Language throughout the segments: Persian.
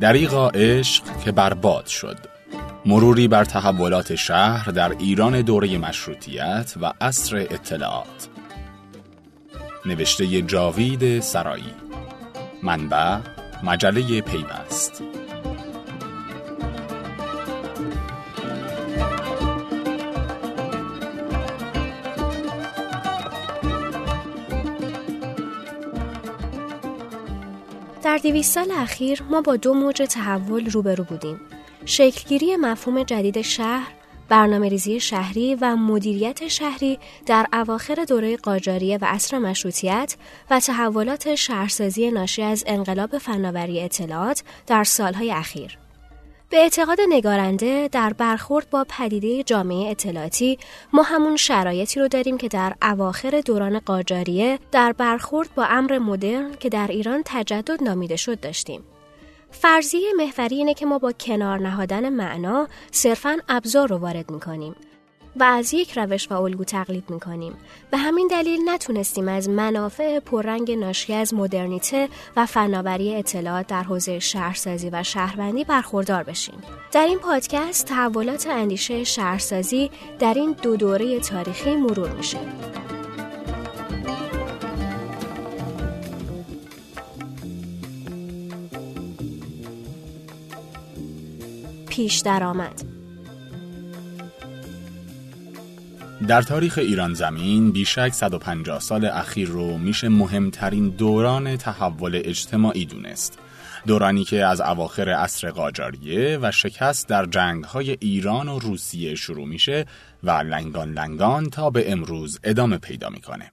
دریغا عشق که برباد شد. مروری بر تحولات شهر در ایران دوره مشروطیت و عصر اطلاعات. نوشته جاوید سرایی. منبع مجله پیوست. در دویست سال اخیر ما با دو موج تحول روبرو بودیم. شکلگیری مفهوم جدید شهر، برنامه ریزی شهری و مدیریت شهری در اواخر دوره قاجاریه و عصر مشروطیت و تحولات شهرسازی ناشی از انقلاب فناوری اطلاعات در سالهای اخیر. به اعتقاد نگارنده در برخورد با پدیده جامعه اطلاعاتی ما همون شرایطی رو داریم که در اواخر دوران قاجاریه در برخورد با امر مدرن که در ایران تجدد نامیده شد داشتیم. فرضیه محوری اینه که ما با کنار نهادن معنا صرفاً ابزار رو وارد می‌کنیم و از یک روش و الگو تقلید می‌کنیم. به همین دلیل نتونستیم از منافع پررنگ ناشی از مدرنیته و فناوری اطلاعات در حوزه شهرسازی و شهروندی برخوردار بشیم. در این پادکست تحولات اندیشه شهرسازی در این دو دوره تاریخی مرور میشه. پیش درآمد. در تاریخ ایران زمین بیشک 150 سال اخیر رو میشه مهمترین دوران تحول اجتماعی دونست. دورانی که از اواخر عصر قاجاریه و شکست در جنگهای ایران و روسیه شروع میشه و لنگان لنگان تا به امروز ادامه پیدا می‌کنه.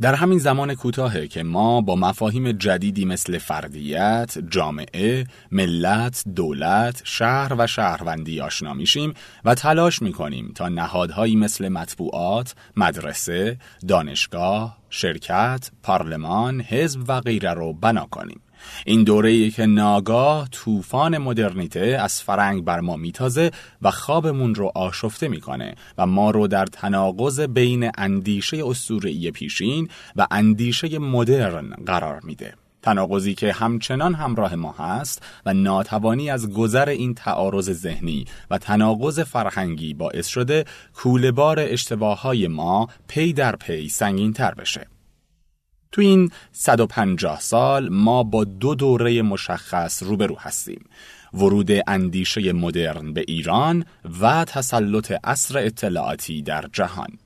در همین زمان کوتاهه که ما با مفاهیم جدیدی مثل فردیت، جامعه، ملت، دولت، شهر و شهروندی آشنا میشیم و تلاش می‌کنیم تا نهادهایی مثل مطبوعات، مدرسه، دانشگاه، شرکت، پارلمان، حزب و غیره رو بنا کنیم. این دوره که ناگاه طوفان مدرنیته از فرنگ بر ما میتازه و خوابمون رو آشفته می‌کنه و ما رو در تناقض بین اندیشه اسطوره‌ای پیشین و اندیشه مدرن قرار میده. تناقضی که همچنان همراه ما هست و ناتوانی از گذر این تعارض ذهنی و تناقض فرهنگی باعث شده کولبار اشتباههای ما پی در پی سنگین تر بشه. تو این 150 سال ما با دو دوره مشخص روبرو هستیم. ورود اندیشه مدرن به ایران و تسلط اصر اطلاعاتی در جهان.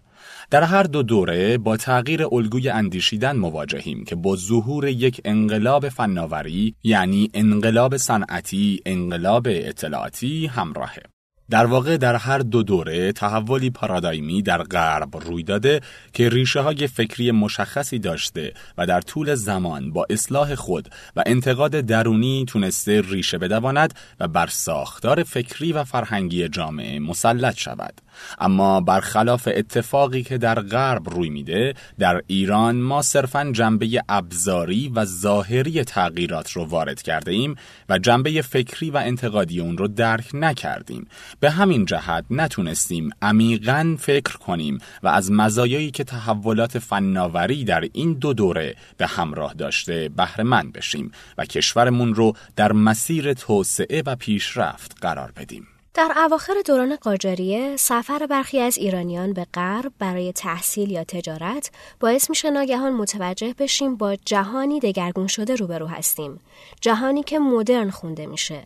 در هر دو دوره با تغییر الگوی اندیشیدن مواجهیم که با ظهور یک انقلاب فناوری یعنی انقلاب صنعتی انقلاب اطلاعاتی همراهه. در واقع در هر دو دوره تحولی پارادایمی در غرب روی داده که ریشه های فکری مشخصی داشته و در طول زمان با اصلاح خود و انتقاد درونی تونسته ریشه بدواند و بر ساختار فکری و فرهنگی جامعه مسلط شود. اما برخلاف اتفاقی که در غرب روی میده در ایران ما صرفا جنبه ابزاری و ظاهری تغییرات رو وارد کرده ایم و جنبه فکری و انتقادی اون رو درک نکردیم. به همین جهت نتونستیم عمیقا فکر کنیم و از مزایایی که تحولات فناوری در این دو دوره به همراه داشته بهره مند بشیم و کشورمون رو در مسیر توسعه و پیشرفت قرار بدیم. در اواخر دوران قاجاریه سفر برخی از ایرانیان به غرب برای تحصیل یا تجارت باعث میشه ناگهان متوجه بشیم با جهانی دگرگون شده روبرو هستیم. جهانی که مدرن خونده میشه.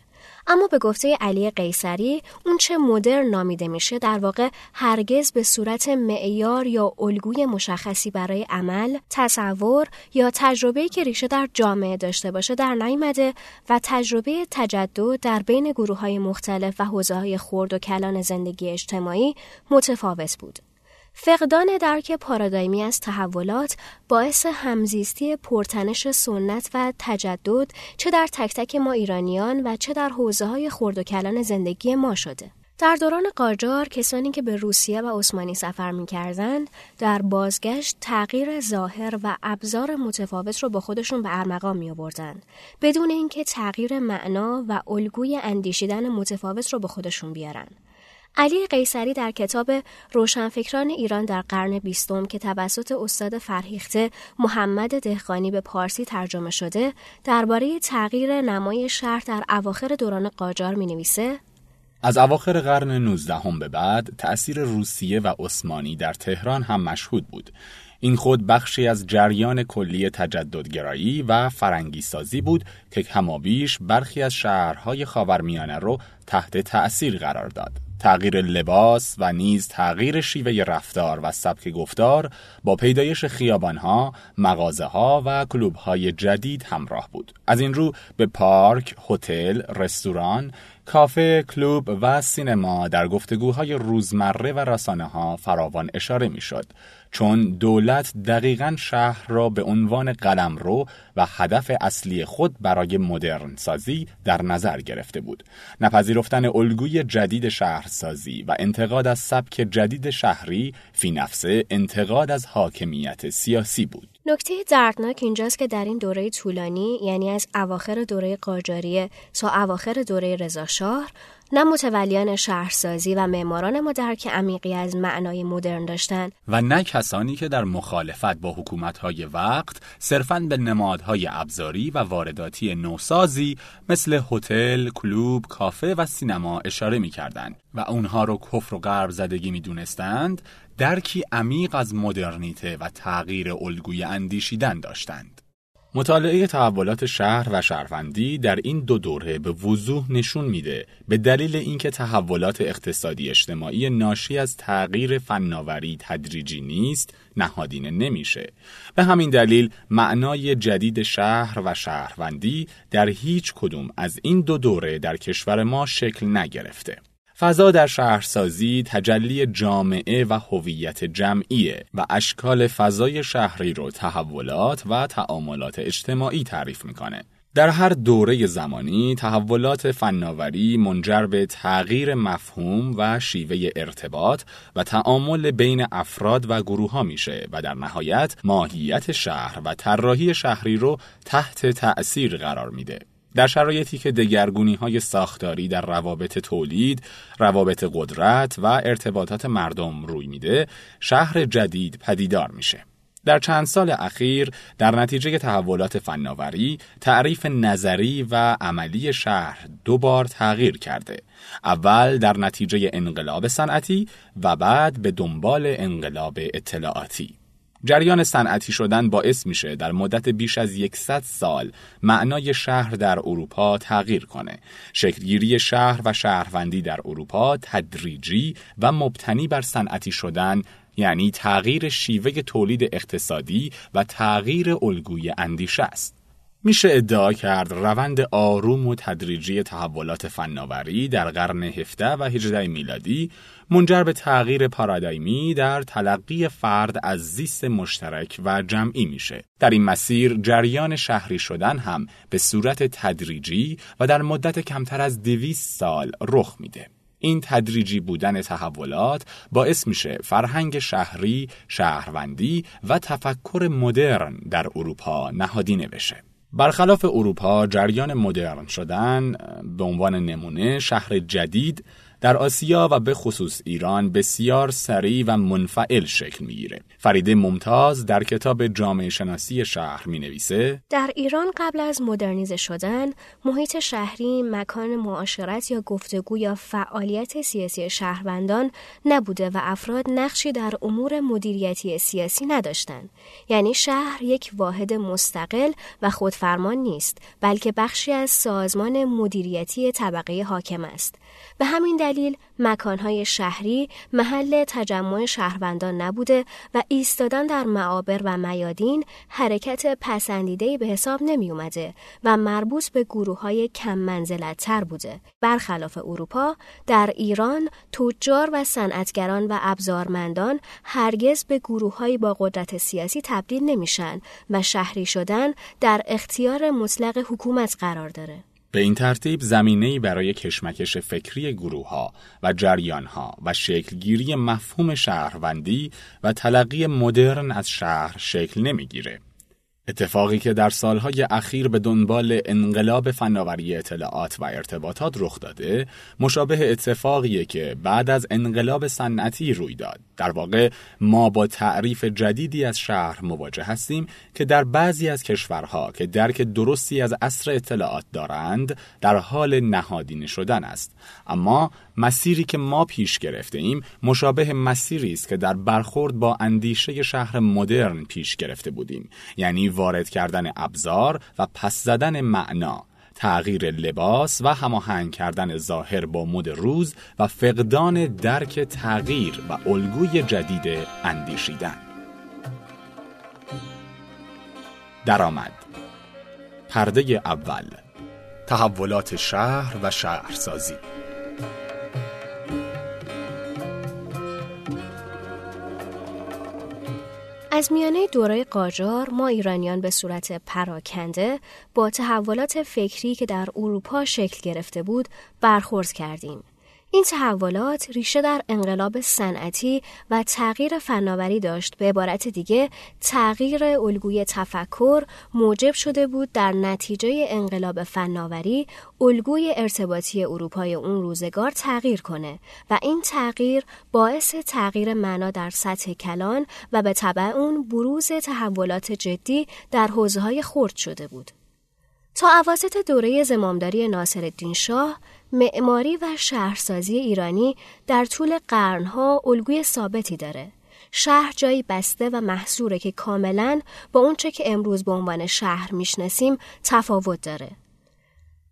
اما به گفته علی قیصری اون چه مدرن نامیده میشه در واقع هرگز به صورت معیار یا الگوی مشخصی برای عمل، تصور یا تجربه‌ای که ریشه در جامعه داشته باشه در نیامده و تجربه تجدد در بین گروه های مختلف و حوزه های خرد و کلان زندگی اجتماعی متفاوت بود. فقدان درک پارادایمی از تحولات باعث همزیستی پرتنش سنت و تجدد چه در تک تک ما ایرانیان و چه در حوزه های خرد و کلان زندگی ما شده. در دوران قاجار کسانی که به روسیه و عثمانی سفر می کردند در بازگشت تغییر ظاهر و ابزار متفاوت رو با خودشون به ارمغان می آوردن بدون اینکه تغییر معنا و الگوی اندیشیدن متفاوت رو به خودشون بیارن. علی قیصری در کتاب روشنفکران ایران در قرن بیستم که توسط استاد فرهیخته محمد دهقانی به پارسی ترجمه شده درباره تغییر نمای شهر در اواخر دوران قاجار می نویسه از اواخر قرن 19 به بعد تأثیر روسیه و عثمانی در تهران هم مشهود بود. این خود بخشی از جریان کلی تجددگرایی و فرنگی سازی بود که کمابیش برخی از شهرهای خاورمیانه رو تحت تأثیر قرار داد. تغییر لباس و نیز تغییر شیوه رفتار و سبک گفتار با پیدایش خیابانها، مغازه و کلوبهای جدید همراه بود. از این رو به پارک، هتل، رستوران، کافه، کلوب و سینما در گفتگوهای روزمره و رسانه ها فراوان اشاره می شد چون دولت دقیقا شهر را به عنوان قلمرو و هدف اصلی خود برای مدرن سازی در نظر گرفته بود. نپذیرفتن الگوی جدید شهرسازی و انتقاد از سبک جدید شهری فی نفسه انتقاد از حاکمیت سیاسی بود. نکته دردناک اینجاست که در این دوره طولانی یعنی از اواخر دوره قاجاریه تا اواخر دوره رضاشاه نه متولیان شهرسازی و معماران ما درک عمیقی از معنای مدرن داشتند و نه کسانی که در مخالفت با حکومتهای وقت صرفاً به نمادهای ابزاری و وارداتی نوسازی مثل هتل، کلوب، کافه و سینما اشاره می‌کردند و اونها رو کفر و غرب زدگی می‌دونستند درکی عمیق از مدرنیته و تغییر الگوی اندیشیدن داشتند. مطالعه تحولات شهر و شهروندی در این دو دوره به وضوح نشون میده به دلیل اینکه تحولات اقتصادی اجتماعی ناشی از تغییر فناوری تدریجی نیست نهادینه نمیشه. به همین دلیل معنای جدید شهر و شهروندی در هیچ کدوم از این دو دوره در کشور ما شکل نگرفته. فضا در شهرسازی تجلی جامعه و هویت جمعیه و اشکال فضای شهری رو تحولات و تعاملات اجتماعی تعریف می‌کنه. در هر دوره زمانی تحولات فناوری منجر به تغییر مفهوم و شیوه ارتباط و تعامل بین افراد و گروه ها میشه و در نهایت ماهیت شهر و طراحی شهری رو تحت تأثیر قرار میده. در شرایطی که دگرگونی های ساختاری در روابط تولید، روابط قدرت و ارتباطات مردم روی میده، شهر جدید پدیدار میشه. در چند سال اخیر در نتیجه تحولات فناوری تعریف نظری و عملی شهر دو بار تغییر کرده اول در نتیجه انقلاب صنعتی و بعد به دنبال انقلاب اطلاعاتی جریان صنعتی شدن باعث میشه در مدت بیش از یکصد سال معنای شهر در اروپا تغییر کنه. شکلگیری شهر و شهروندی در اروپا تدریجی و مبتنی بر صنعتی شدن یعنی تغییر شیوه تولید اقتصادی و تغییر الگوی اندیشه است. میشه ادعا کرد روند آروم و تدریجی تحولات فناوری در قرن 17 و 18 میلادی منجر به تغییر پارادایمی در تلقی فرد از زیست مشترک و جمعی میشه. در این مسیر جریان شهری شدن هم به صورت تدریجی و در مدت کمتر از دویست سال رخ میده. این تدریجی بودن تحولات باعث میشه فرهنگ شهری، شهروندی و تفکر مدرن در اروپا نهادینه بشه. برخلاف اروپا جریان مدرن شدن به عنوان نمونه شهر جدید در آسیا و به خصوص ایران بسیار سریع و منفعل شکل می‌گیره. فرید ممتاز در کتاب جامعه شناسی شهر می نویسه در ایران قبل از مدرنیزه شدن محیط شهری مکان معاشرت یا گفتگو یا فعالیت سیاسی شهروندان نبوده و افراد نقشی در امور مدیریتی سیاسی نداشتند. یعنی شهر یک واحد مستقل و خودفرمان نیست بلکه بخشی از سازمان مدیریتی طبقه حاکم است. به همین دلیل مکانهای شهری محل تجمع شهروندان نبوده و ایستادن در معابر و میادین حرکت پسندیده به حساب نمی اومده و مربوط به گروه های کم منزلت تر بوده. برخلاف اروپا در ایران تجار و صنعتگران و ابزارمندان هرگز به گروه با قدرت سیاسی تبدیل نمیشن و شهری شدن در اختیار مطلق حکومت قرار داره. به این ترتیب زمینه‌ای برای کشمکش فکری گروه ها و جریان ها و شکلگیری مفهوم شهروندی و تلقی مدرن از شهر شکل نمی‌گیره. اتفاقی که در سالهای اخیر به دنبال انقلاب فناوری اطلاعات و ارتباطات رخ داده مشابه اتفاقیه که بعد از انقلاب صنعتی روی داد در واقع ما با تعریف جدیدی از شهر مواجه هستیم که در بعضی از کشورها که درک درستی از عصر اطلاعات دارند در حال نهادینه شدن است. اما مسیری که ما پیش گرفته ایم مشابه مسیری است که در برخورد با اندیشه شهر مدرن پیش گرفته بودیم. یعنی وارد کردن ابزار و پس زدن معنا. تغییر لباس و هماهنگ کردن ظاهر با مد روز و فقدان درک تغییر و الگوی جدید اندیشیدن. درآمد. پرده اول. تحولات شهر و شهرسازی. از میانه دوره قاجار ما ایرانیان به صورت پراکنده با تحولات فکری که در اروپا شکل گرفته بود برخورد کردیم. این تحولات ریشه در انقلاب صنعتی و تغییر فناوری داشت به عبارت دیگه تغییر الگوی تفکر موجب شده بود در نتیجه انقلاب فناوری الگوی ارتباطی اروپای اون روزگار تغییر کنه و این تغییر باعث تغییر معنا در سطح کلان و به طبع اون بروز تحولات جدی در حوزه های خرد شده بود. تا عواسط دوره زمامداری ناصرالدین شاه معماری و شهرسازی ایرانی در طول قرنها الگوی ثابتی داره. شهر جایی بسته و محصوره که کاملا با اونچه که امروز به عنوان شهر می‌شناسیم تفاوت داره.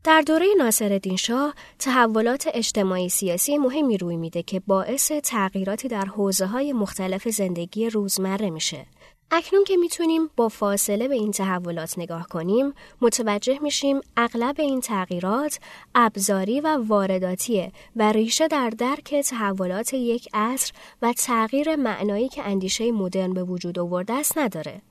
در دوره ناصرالدین شاه تحولات اجتماعی سیاسی مهمی روی میده که باعث تغییراتی در حوزه های مختلف زندگی روزمره میشه. اکنون که می‌تونیم با فاصله به این تحولات نگاه کنیم متوجه میشیم اغلب این تغییرات ابزاری و وارداتیه و ریشه در درک تحولات یک عصر و تغییر معنایی که اندیشه مدرن به وجود آورده است نداره.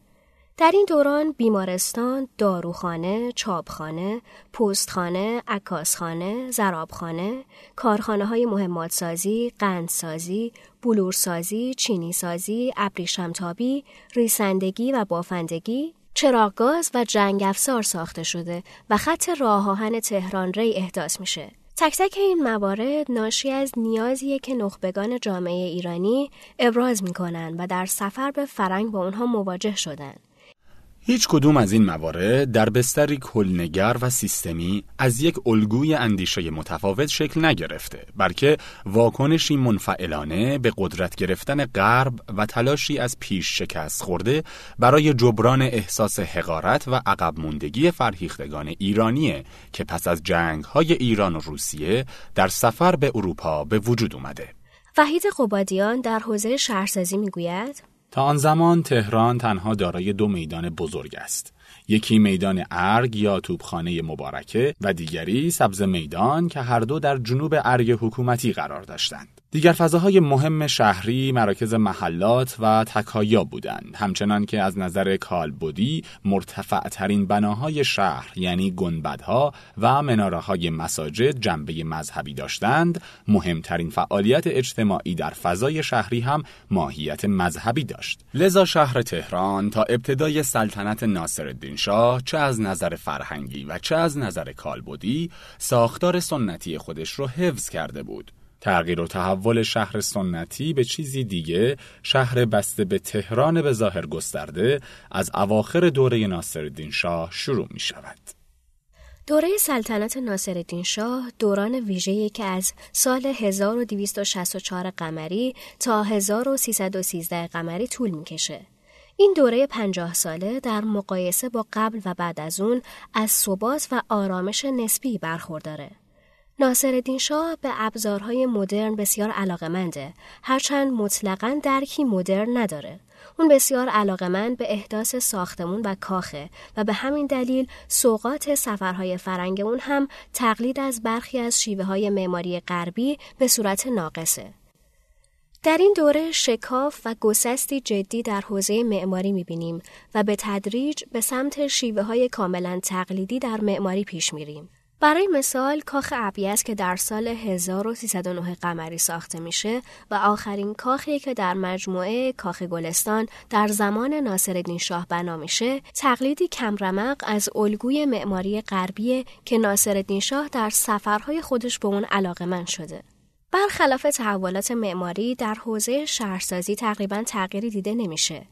در این دوران بیمارستان، داروخانه، چاپخانه، پستخانه، عکاسخانه، زرابخانه، کارخانه های مهماتسازی، قندسازی، بلورسازی، چینی سازی، ابریشمتابی، ریسندگی و بافندگی، چراغگاز و جنگ افسار ساخته شده و خط راه آهن تهران ری احداث میشه. تک تک این موارد ناشی از نیازیه که نخبگان جامعه ایرانی ابراز می‌کنن و در سفر به فرنگ با اونها مواجه شدن. هیچ کدوم از این موارد در بستری کلنگر و سیستمی از یک الگوی اندیشه متفاوت شکل نگرفته بلکه واکنشی منفعلانه به قدرت گرفتن غرب و تلاشی از پیش شکست خورده برای جبران احساس حقارت و عقب موندگی فرهیختگان ایرانیه که پس از جنگ های ایران و روسیه در سفر به اروپا به وجود اومده. وحید قبادیان در حوزه شهرسازی می‌گوید تا آن زمان تهران تنها دارای دو میدان بزرگ است. یکی میدان ارگ یا توپخانه مبارکه و دیگری سبز میدان که هر دو در جنوب ارگ حکومتی قرار داشتند. دیگر فضاهای مهم شهری مراکز محلات و تکایا بودند. همچنان که از نظر کالبدی مرتفع ترین بناهای شهر یعنی گنبدها و مناره های مساجد جنبه مذهبی داشتند. مهمترین فعالیت اجتماعی در فضای شهری هم ماهیت مذهبی داشت. لذا شهر تهران تا ابتدای سلطنت ناصرالدین شاه چه از نظر فرهنگی و چه از نظر کالبدی ساختار سنتی خودش رو حفظ کرده بود. تغییر و تحول شهر سنتی به چیزی دیگه شهر بسته به تهران به ظاهر گسترده از اواخر دوره ناصرالدین شاه شروع می شود. دوره سلطنت ناصرالدین شاه دوران ویژه‌ای که از سال 1264 قمری تا 1313 قمری طول می‌کشه. این دوره پنجاه ساله در مقایسه با قبل و بعد از اون از ثبات و آرامش نسبی برخورداره. ناصرالدین شاه به ابزارهای مدرن بسیار علاقمنده هرچند مطلقا درکی مدرن نداره. اون بسیار علاقمند به احداث ساختمون و کاخه و به همین دلیل سوقات سفرهای فرنگ اون هم تقلید از برخی از شیوه های معماری غربی به صورت ناقصه. در این دوره شکاف و گسستی جدی در حوزه معماری می‌بینیم و به تدریج به سمت شیوه های کاملا تقلیدی در معماری پیش میریم. برای مثال کاخ ابیس که در سال 1309 قمری ساخته میشه و آخرین کاخی که در مجموعه کاخ گلستان در زمان ناصرالدین شاه بنا میشه تقلیدی کمرمق از الگوی معماری غربی که ناصرالدین شاه در سفرهای خودش به اون علاقه شده. برخلاف تحولات معماری در حوزه شهرسازی تقریبا تغییری دیده نمیشه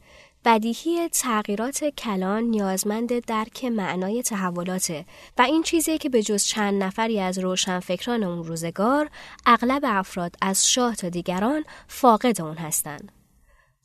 بدیهی تغییرات کلان نیازمند درک معنای تحولاته و این چیزی که به جز چند نفری از روشنفکران اون روزگار اغلب افراد از شاه تا دیگران فاقد اون هستند.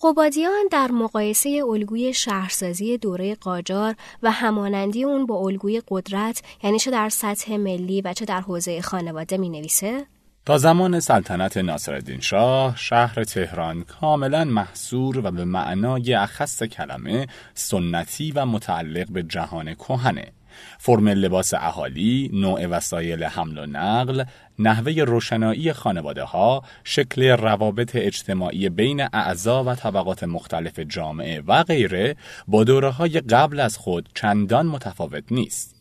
قبادیان در مقایسه الگوی شهرسازی دوره قاجار و همانندی اون با الگوی قدرت یعنی چه در سطح ملی و چه در حوزه خانواده می نویسه؟ تا زمان سلطنت ناصرالدین شاه شهر تهران کاملا محصور و به معنای اخص کلمه سنتی و متعلق به جهان کهنه فرم لباس اهالی، نوع وسایل حمل و نقل، نحوه روشنایی خانواده ها، شکل روابط اجتماعی بین اعضا و طبقات مختلف جامعه و غیره با دوره های قبل از خود چندان متفاوت نیست.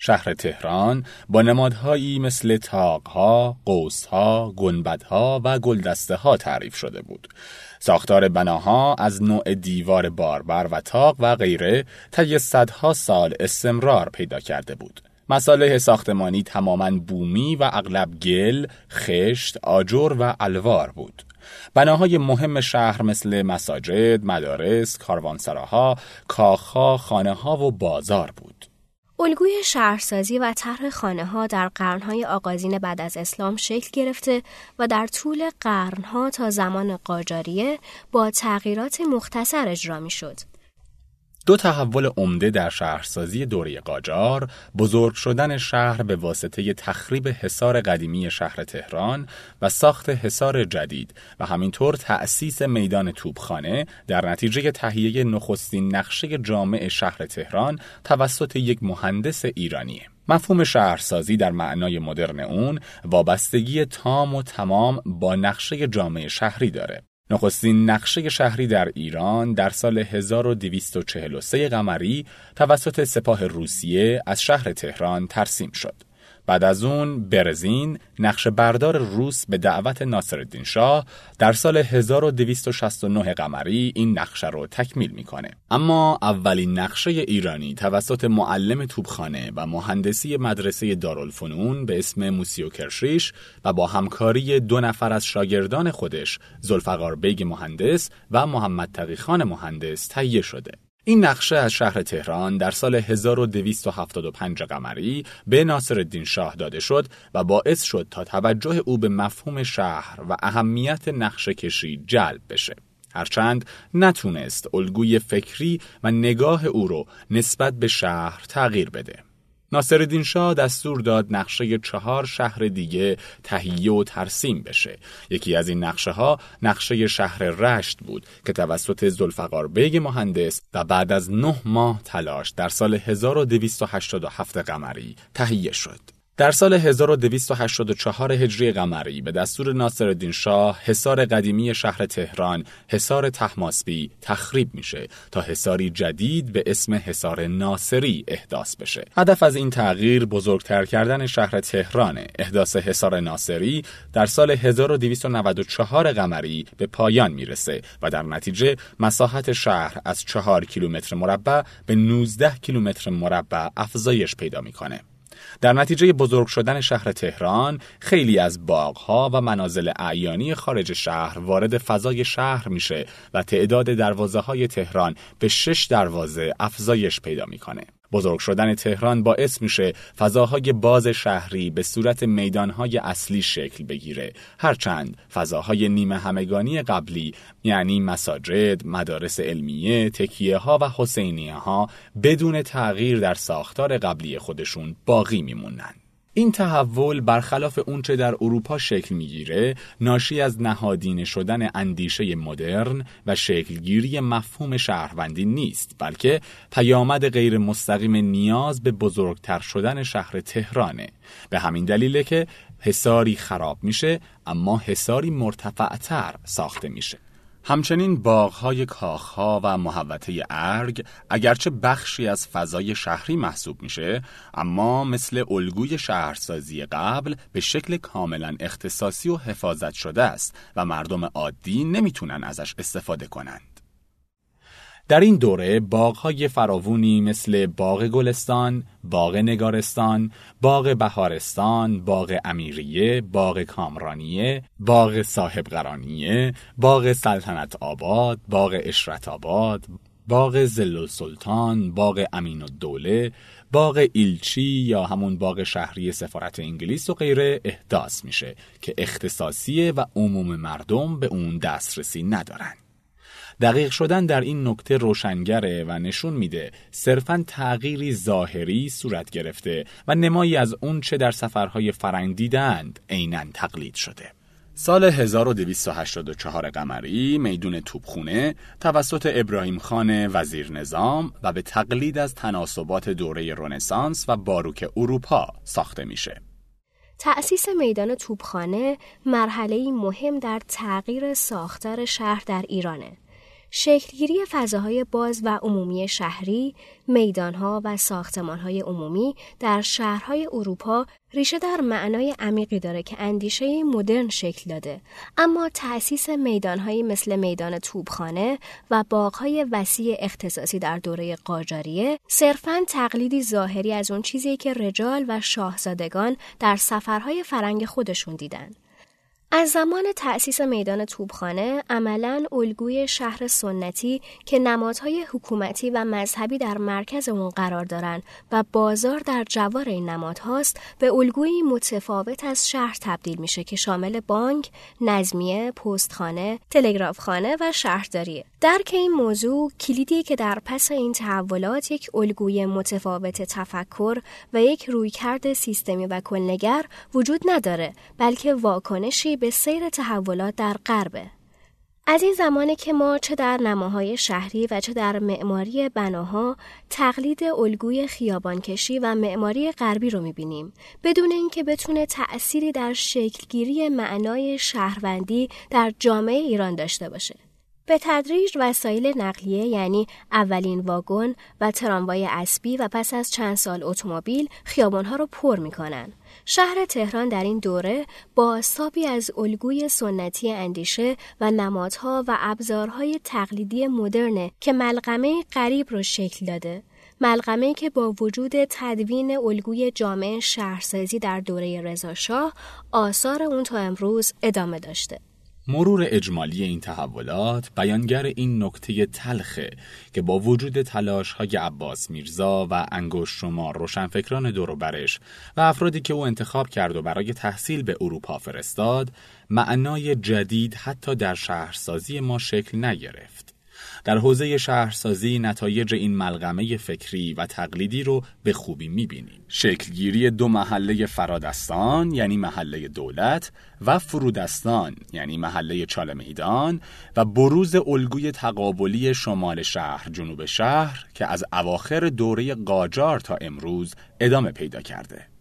شهر تهران با نمادهایی مثل تاقها، قوسها، گنبدها و گلدسته ها تعریف شده بود. ساختار بناها از نوع دیوار باربر و تاق و غیره طی صدها سال استمرار پیدا کرده بود. مساله ساختمانی تماما بومی و اغلب گل، خشت، آجر و الوار بود. بناهای مهم شهر مثل مساجد، مدارس، کاروانسراها، کاخها، خانه ها و بازار بود. الگوی شهرسازی و طرح خانه ها در قرنهای آغازین بعد از اسلام شکل گرفته و در طول قرنها تا زمان قاجاریه با تغییرات مختصر اجرا می شد. دو تحول عمده در شهرسازی دوره قاجار بزرگ شدن شهر به واسطه تخریب حصار قدیمی شهر تهران و ساخت حصار جدید و همینطور تأسیس میدان توبخانه در نتیجه تهیه نخستین نقشه جامع شهر تهران توسط یک مهندس ایرانیه. مفهوم شهرسازی در معنای مدرن اون وابستگی تام و تمام با نقشه جامعه شهری داره نخستین نقشه شهری در ایران در سال 1243 قمری توسط سپاه روسیه از شهر تهران ترسیم شد. بعد از اون برزین نقشه بردار روس به دعوت ناصرالدین شاه در سال 1269 قمری این نقشه رو تکمیل می‌کنه. اما اولین نقشه ایرانی توسط معلم توپخانه و مهندسی مدرسه دارالفنون به اسم موسیو کرشیش و با همکاری دو نفر از شاگردان خودش ذوالفقار بیگ مهندس و محمد تقی خان مهندس تهیه شده. این نقشه از شهر تهران در سال 1275 قمری به ناصر شاه داده شد و باعث شد تا توجه او به مفهوم شهر و اهمیت نقشه کشی جلب بشه. هرچند نتونست الگوی فکری و نگاه او رو نسبت به شهر تغییر بده. ناصرالدین شاه دستور داد نقشه چهار شهر دیگه تهیه و ترسیم بشه. یکی از این نقشه ها نقشه شهر رشت بود که توسط زلفقار بیگ مهندس و بعد از نه ماه تلاش در سال 1287 قمری تهیه شد. در سال 1284 هجری قمری به دستور ناصرالدین شاه حصار قدیمی شهر تهران حصار تحماسبی تخریب میشه تا حصاری جدید به اسم حصار ناصری احداث بشه. هدف از این تغییر بزرگتر کردن شهر تهران. احداث حصار ناصری در سال 1294 قمری به پایان می‌رسه و در نتیجه مساحت شهر از 4 کیلومتر مربع به 19 کیلومتر مربع افزایش پیدا می‌کنه. در نتیجه بزرگ شدن شهر تهران خیلی از باغها و منازل اعیانی خارج شهر وارد فضای شهر میشه و تعداد دروازه های تهران به شش دروازه افزایش پیدا می‌کنه. بزرگ شدن تهران باعث میشه فضاهای باز شهری به صورت میدانهای اصلی شکل بگیره. هرچند فضاهای نیمه همگانی قبلی یعنی مساجد، مدارس علمیه، تکیه ها و حسینیه ها بدون تغییر در ساختار قبلی خودشون باقی میمونن این تحول برخلاف اونچه در اروپا شکل می‌گیره ناشی از نهادینه شدن اندیشه مدرن و شکلگیری مفهوم شهروندی نیست بلکه پیامد غیر مستقیم نیاز به بزرگتر شدن شهر تهرانه. به همین دلیله که حساری خراب میشه اما حساری مرتفعتر ساخته میشه. همچنین باغهای کاخها و محوطه ارگ اگرچه بخشی از فضای شهری محسوب میشه اما مثل الگوی شهرسازی قبل به شکل کاملا اختصاصی و حفاظت شده است و مردم عادی نمی‌تونن ازش استفاده کنند. در این دوره باغهای فراوونی مثل باغ گلستان، باغ نگارستان، باغ بهارستان، باغ امیریه، باغ کامرانیه، باغ صاحب قرانیه، باغ سلطنت آباد، باغ اشرت آباد، باغ زل سلطان، باغ امین الدوله، باغ ایلچی یا همون باغ شهری سفارت انگلیس و غیره احداث میشه که اختصاصیه و عموم مردم به اون دسترسی ندارن. دقیق شدن در این نکته روشنگره و نشون میده صرفا تغییری ظاهری صورت گرفته و نمایی از اون چه در سفرهای فرنگ دیدند عینا تقلید شده. سال 1284 قمری میدون توپخونه توسط ابراهیم خان وزیر نظام و به تقلید از تناسبات دوره رنسانس و باروک اروپا ساخته میشه. تأسیس میدان توپخانه مرحله مهم در تغییر ساختار شهر در ایرانه. شکلگیری فضاهای باز و عمومی شهری، میدانها و ساختمانهای عمومی در شهرهای اروپا ریشه در معنای عمیقی داره که اندیشه مدرن شکل داده. اما تأسیس میدانهایی مثل میدان توبخانه و باغهای وسیع اختصاصی در دوره قاجاریه صرفاً تقلیدی ظاهری از اون چیزی که رجال و شاهزادگان در سفرهای فرنگ خودشون دیدن. از زمان تأسیس میدان توبخانه عملا الگوی شهر سنتی که نمادهای حکومتی و مذهبی در مرکز اون قرار دارند و بازار در جوار این نمادهاست به الگویی متفاوت از شهر تبدیل میشه که شامل بانک، نظمیه، پستخانه، تلگرافخانه و شهرداریه. درک این موضوع کلیدی که در پس این تحولات یک الگوی متفاوت تفکر و یک رویکرد سیستمی و کلنگر وجود نداره بلکه واکنشی به سیر تحولات در غربه. از این زمانی که ما چه در نماهای شهری و چه در معماری بناها تقلید الگوی خیابانکشی و معماری غربی رو می‌بینیم بدون اینکه بتونه تأثیری در شکلگیری معنای شهروندی در جامعه ایران داشته باشه. به تدریج وسایل نقلیه یعنی اولین واگن و تراموای اسبی و پس از چند سال اتومبیل خیابانها رو پر می‌کنن. شهر تهران در این دوره با سابی از الگوی سنتی اندیشه و نمادها و ابزارهای تقلیدی مدرنه که ملغمه غریب رو شکل داده. ملغمه که با وجود تدوین الگوی جامعه شهرسازی در دوره رضاشاه آثار اون تا امروز ادامه داشته. مرور اجمالی این تحولات بیانگر این نکته تلخه که با وجود تلاش های عباس میرزا و انگوش شما روشنفکران برش و افرادی که او انتخاب کرد و برای تحصیل به اروپا فرستاد معنای جدید حتی در شهرسازی ما شکل نگرفت. در حوزه شهرسازی نتایج این ملغمه فکری و تقلیدی رو به خوبی می‌بینیم. شکلگیری دو محله فرادستان یعنی محله دولت و فرودستان یعنی محله چال میدان و بروز الگوی تقابلی شمال شهر جنوب شهر که از اواخر دوره قاجار تا امروز ادامه پیدا کرده.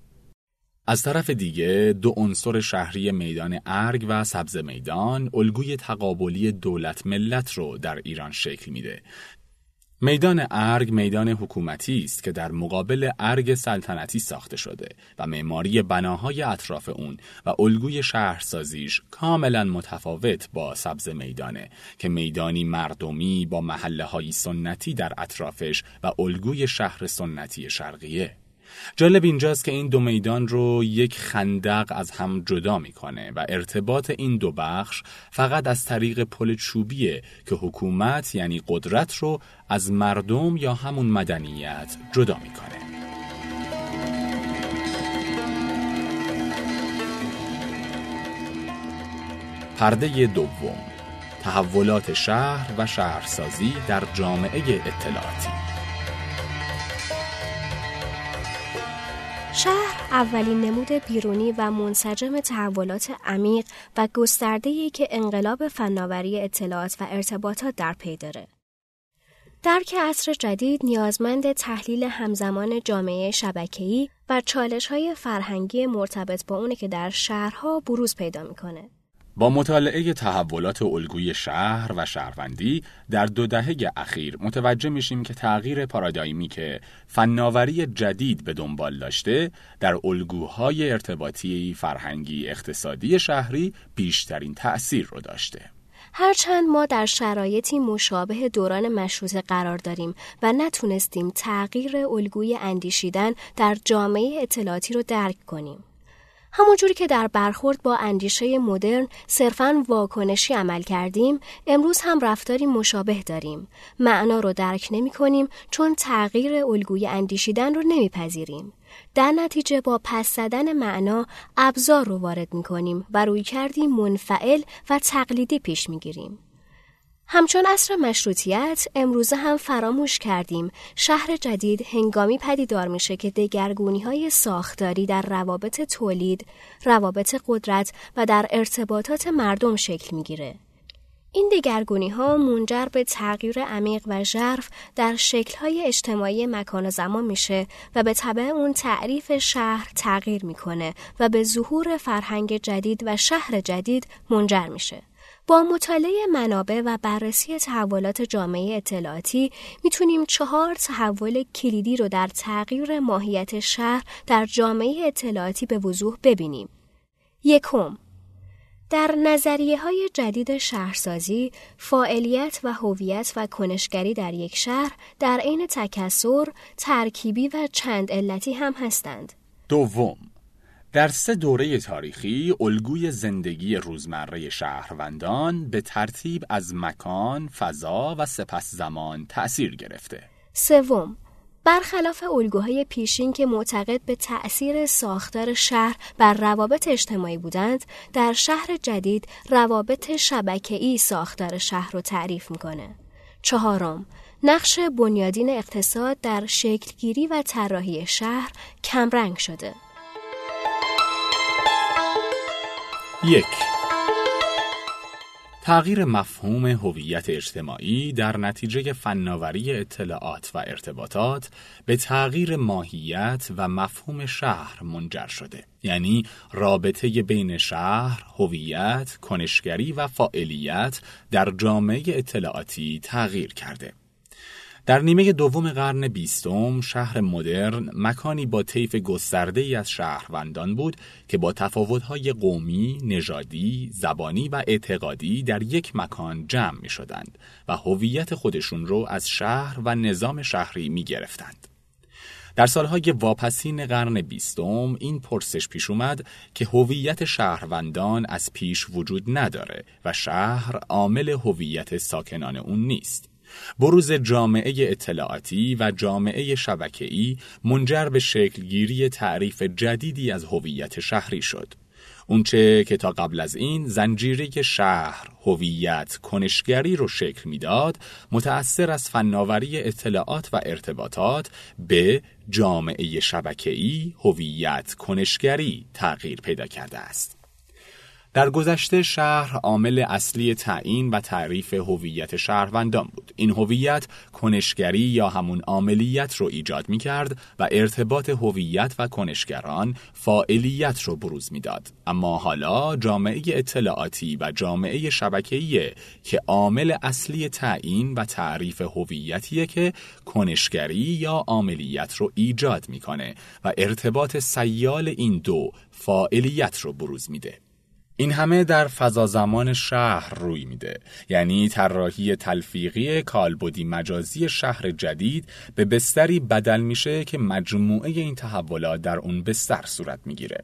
از طرف دیگه دو عنصر شهری میدان ارگ و سبز میدان الگوی تقابلی دولت ملت رو در ایران شکل میده. میدان ارگ میدان حکومتی است که در مقابل ارگ سلطنتی ساخته شده و معماری بناهای اطراف اون و الگوی شهرسازیش کاملا متفاوت با سبز میدانه که میدانی مردمی با محله های سنتی در اطرافش و الگوی شهر سنتی شرقیه. جالب اینجاست که این دو میدان رو یک خندق از هم جدا می‌کنه و ارتباط این دو بخش فقط از طریق پل چوبیه که حکومت یعنی قدرت رو از مردم یا همون مدنیت جدا می‌کنه. پرده دوم تحولات شهر و شهرسازی در جامعه اطلاعاتی. شهر اولین نمود بیرونی و منسجم تحولات عمیق و گسترده‌ای که انقلاب فناوری اطلاعات و ارتباطات در پی داره. درک عصر جدید نیازمند تحلیل همزمان جامعه شبکه‌ای و چالش‌های فرهنگی مرتبط با اونه که در شهرها بروز پیدا می‌کنه. با مطالعه تحولات الگوی شهر و شهروندی در دو دهه اخیر متوجه میشیم که تغییر پارادایمی که فناوری جدید به دنبال داشته در الگوهای ارتباطی فرهنگی اقتصادی شهری بیشترین تأثیر رو داشته. هرچند ما در شرایطی مشابه دوران مشروطه قرار داریم و نتونستیم تغییر الگوی اندیشیدن در جامعه اطلاعاتی رو درک کنیم. همونجوری که در برخورد با اندیشه مدرن صرفاً واکنشی عمل کردیم امروز هم رفتاری مشابه داریم معنا رو درک نمی کنیم چون تغییر الگوی اندیشیدن رو نمیپذیریم در نتیجه با پس زدن معنا ابزار رو وارد می کنیم و روی کردیم منفعل و تقلیدی پیش می گیریم. همچون اصر مشروطیت امروزه هم فراموش کردیم شهر جدید هنگامی پدیدار میشه که دگرگونی های ساختاری در روابط تولید، روابط قدرت و در ارتباطات مردم شکل می‌گیره. این دگرگونی ها منجر به تغییر عمیق و ژرف در شکل های اجتماعی مکان و زمان میشه و به طبع اون تعریف شهر تغییر می‌کنه و به ظهور فرهنگ جدید و شهر جدید منجر میشه. با مطالعه منابع و بررسی تحولات جامعه اطلاعاتی می‌تونیم چهار تحول کلیدی رو در تغییر ماهیت شهر در جامعه اطلاعاتی به وضوح ببینیم. یکم در نظریه های جدید شهرسازی، فاعلیت و هویت و کنشگری در یک شهر در عین تکسر، ترکیبی و چند علتی هم هستند. دوم در سه دوره تاریخی الگوی زندگی روزمره شهروندان به ترتیب از مکان، فضا و سپس زمان تأثیر گرفته. سوم برخلاف الگوهای پیشین که معتقد به تأثیر ساختار شهر بر روابط اجتماعی بودند، در شهر جدید روابط شبکه‌ای ساختار شهر رو تعریف می‌کنه. چهارم نقش بنیادین اقتصاد در شکلگیری و طراحی شهر کمرنگ شده. یک. تغییر مفهوم هویت اجتماعی در نتیجه فناوری اطلاعات و ارتباطات به تغییر ماهیت و مفهوم شهر منجر شده. یعنی رابطه بین شهر، هویت، کنشگری و فاعلیت در جامعه اطلاعاتی تغییر کرده. در نیمه دوم قرن بیستم شهر مدرن مکانی با طیف گسترده ای از شهروندان بود که با تفاوت‌های قومی، نژادی، زبانی و اعتقادی در یک مکان جمع می شدند و هویت خودشون رو از شهر و نظام شهری می گرفتند. در سالهای واپسین قرن بیستم این پرسش پیش اومد که هویت شهروندان از پیش وجود نداره و شهر عامل هویت ساکنان اون نیست. بروز جامعه اطلاعاتی و جامعه شبکه‌ای منجر به شکلگیری تعریف جدیدی از هویت شهری شد. اونچه که تا قبل از این زنجیره شهر، هویت، کنشگری رو شکل می‌داد، متأثر از فناوری اطلاعات و ارتباطات به جامعه شبکه‌ای، هویت، کنشگری تغییر پیدا کرده است. در گذشته شهر عامل اصلی تعیین و تعریف هویت شهروندان بود. این هویت کنشگری یا همون عاملیت رو ایجاد می کرد و ارتباط هویت و کنشگران فاعلیت رو بروز می‌داد. اما حالا جامعه اطلاعاتی و جامعه شبکه‌ای که عامل اصلی تعیین و تعریف هویتیه که کنشگری یا عاملیت رو ایجاد می‌کنه و ارتباط سیال این دو فاعلیت رو بروز میده. این همه در فضا زمان شهر روی میده. یعنی طراحی تلفیقی کالبدی مجازی شهر جدید به بستری بدل میشه که مجموعه این تحولات در اون بستر صورت می‌گیره.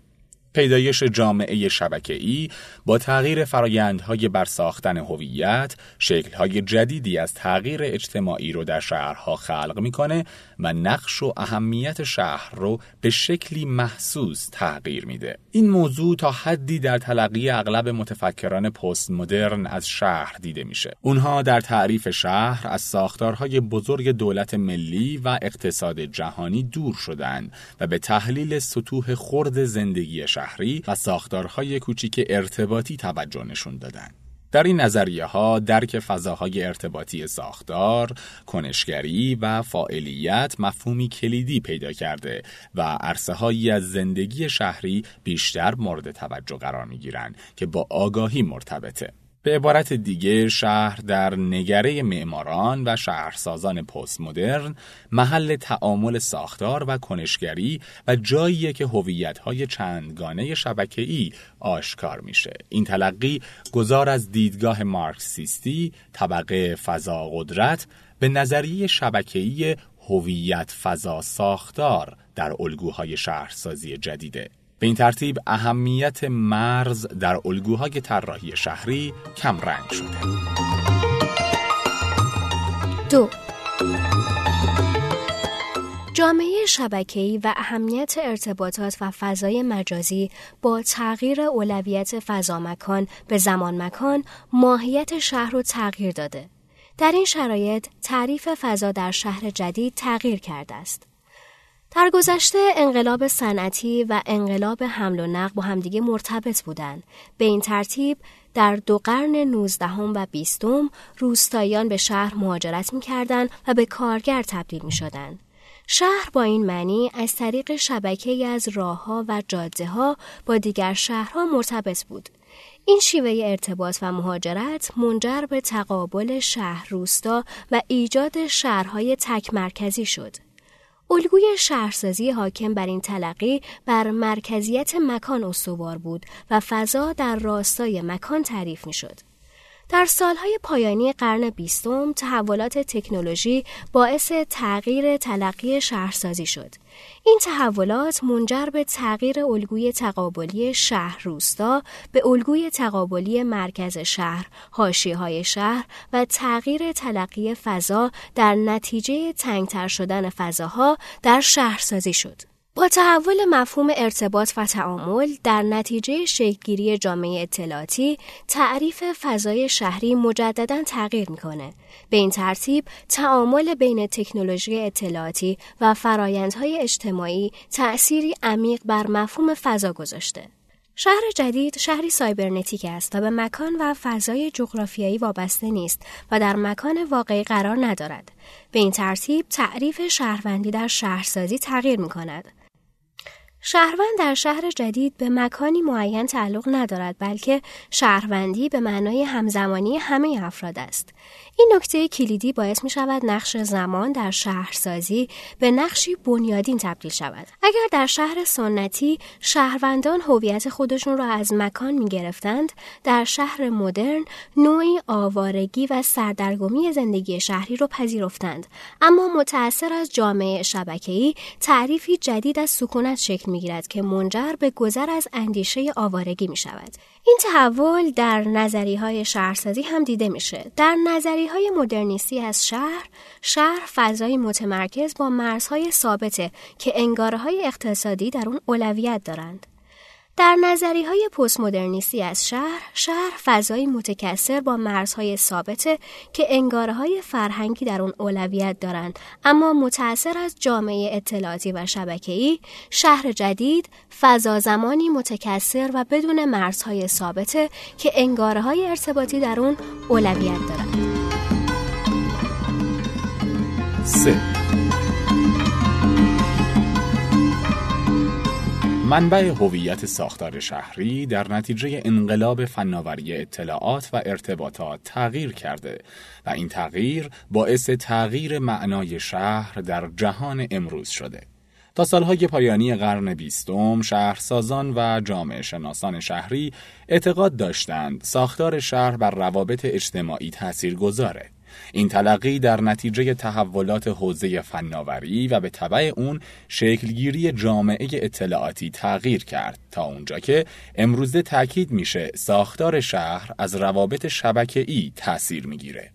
پیدایش جامعه شبکه‌ای با تغییر فرایندهای برساختن هویت، شکل‌های جدیدی از تغییر اجتماعی رو در شهرها خلق می‌کنه و نقش و اهمیت شهر رو به شکلی محسوس تغییر میده. این موضوع تا حدی در تلقی اغلب متفکران پست مدرن از شهر دیده میشه. اونها در تعریف شهر از ساختارهای بزرگ دولت ملی و اقتصاد جهانی دور شدند و به تحلیل سطوح خرد زندگی شهر شهری و ساختارهای کوچیک ارتباطی توجه نشون دادن. در این نظریه ها درک فضاهای ارتباطی ساختار، کنشگری و فاعلیت مفهومی کلیدی پیدا کرده و عرصه هایی از زندگی شهری بیشتر مورد توجه قرار می گیرند که با آگاهی مرتبطه. به عبارت دیگه شهر در نگره معماران و شهرسازان پست مدرن محل تعامل ساختار و کنشگری و جاییه که هویت‌های چندگانه شبکه‌ای آشکار میشه. این تلقی گذار از دیدگاه مارکسیستی طبقه فضا قدرت به نظریه شبکه‌ای هویت فضا ساختار در الگوهای شهرسازی جدیده. به این ترتیب اهمیت مرز در الگوهای طراحی شهری کم رنگ شده. دو جامعه شبکه‌ای و اهمیت ارتباطات و فضای مجازی با تغییر اولویت فضا مکان به زمان مکان ماهیت شهر رو تغییر داده. در این شرایط تعریف فضا در شهر جدید تغییر کرده است. در گذشته انقلاب صنعتی و انقلاب حمل و نقل با همدیگه مرتبط بودند. به این ترتیب در دو قرن نوزدهم و بیستم روستاییان به شهر مهاجرت می‌کردند و به کارگر تبدیل می شدن. شهر با این معنی از طریق شبکه از راهها و جاده ها با دیگر شهرها مرتبط بود. این شیوه ارتباط و مهاجرت منجر به تقابل شهر روستا و ایجاد شهرهای تک مرکزی شد. الگوی شهرسازی حاکم بر این تلقی بر مرکزیت مکان استوار بود و فضا در راستای مکان تعریف می شد. در سالهای پایانی قرن بیستم تحولات تکنولوژی باعث تغییر تلقی شهرسازی شد. این تحولات منجر به تغییر الگوی تقابلی شهر روستا به الگوی تقابلی مرکز شهر، های شهر و تغییر تلقی فضا در نتیجه تنگتر شدن فضاها در شهرسازی شد. با تحول مفهوم ارتباط و تعامل در نتیجه شکلگیری جامعه اطلاعاتی تعریف فضای شهری مجددا تغییر می‌کنه به این ترتیب تعامل بین تکنولوژی اطلاعاتی و فرایندهای اجتماعی تأثیری عمیق بر مفهوم فضا گذاشته شهر جدید شهری سایبرنتیک است و به مکان و فضای جغرافیایی وابسته نیست و در مکان واقعی قرار ندارد. به این ترتیب تعریف شهروندی در شهرسازی تغییر می کند. شهروند در شهر جدید به مکانی معین تعلق ندارد بلکه شهروندی به معنای همزمانی همه افراد است. این نکته کلیدی باعث می شود نقش زمان در شهرسازی به نقشی بنیادین تبدیل شود. اگر در شهر سنتی شهروندان هویت خودشون را از مکان می گرفتند، در شهر مدرن نوعی آوارگی و سردرگمی زندگی شهری را پذیرفتند. اما متأثر از جامعه شبکه‌ای تعریفی جدید از سکونت شکل می گیرد که منجر به گذر از اندیشه آوارگی می شود. این تحول در نظری های شهرسازی هم دیده میشه. در نظری های مدرنیستی از شهر، شهر فضای متمرکز با مرزهای ثابته که انگاره های اقتصادی در اون اولویت دارند. در نظری های پست مدرنیستی از شهر، شهر فضایی متکثر با مرزهای ثابته که انگاره های فرهنگی در اون اولویت دارند اما متأثر از جامعه اطلاعاتی و شبکه‌ای شهر جدید فضا زمانی متکثر و بدون مرزهای ثابته که انگاره های ارتباطی در اون اولویت دارند. منبع هویت ساختار شهری در نتیجه انقلاب فناوری اطلاعات و ارتباطات تغییر کرده و این تغییر باعث تغییر معنای شهر در جهان امروز شده. تا سالهای پایانی قرن بیستم شهرسازان و جامعه شناسان شهری اعتقاد داشتند ساختار شهر بر روابط اجتماعی تأثیر گذاره. این تلقی در نتیجه تحولات حوزه فناوری و به طبع اون شکلگیری جامعه اطلاعاتی تغییر کرد تا اونجا که امروزه تاکید میشه ساختار شهر از روابط شبکه‌ای تأثیر می‌گیره.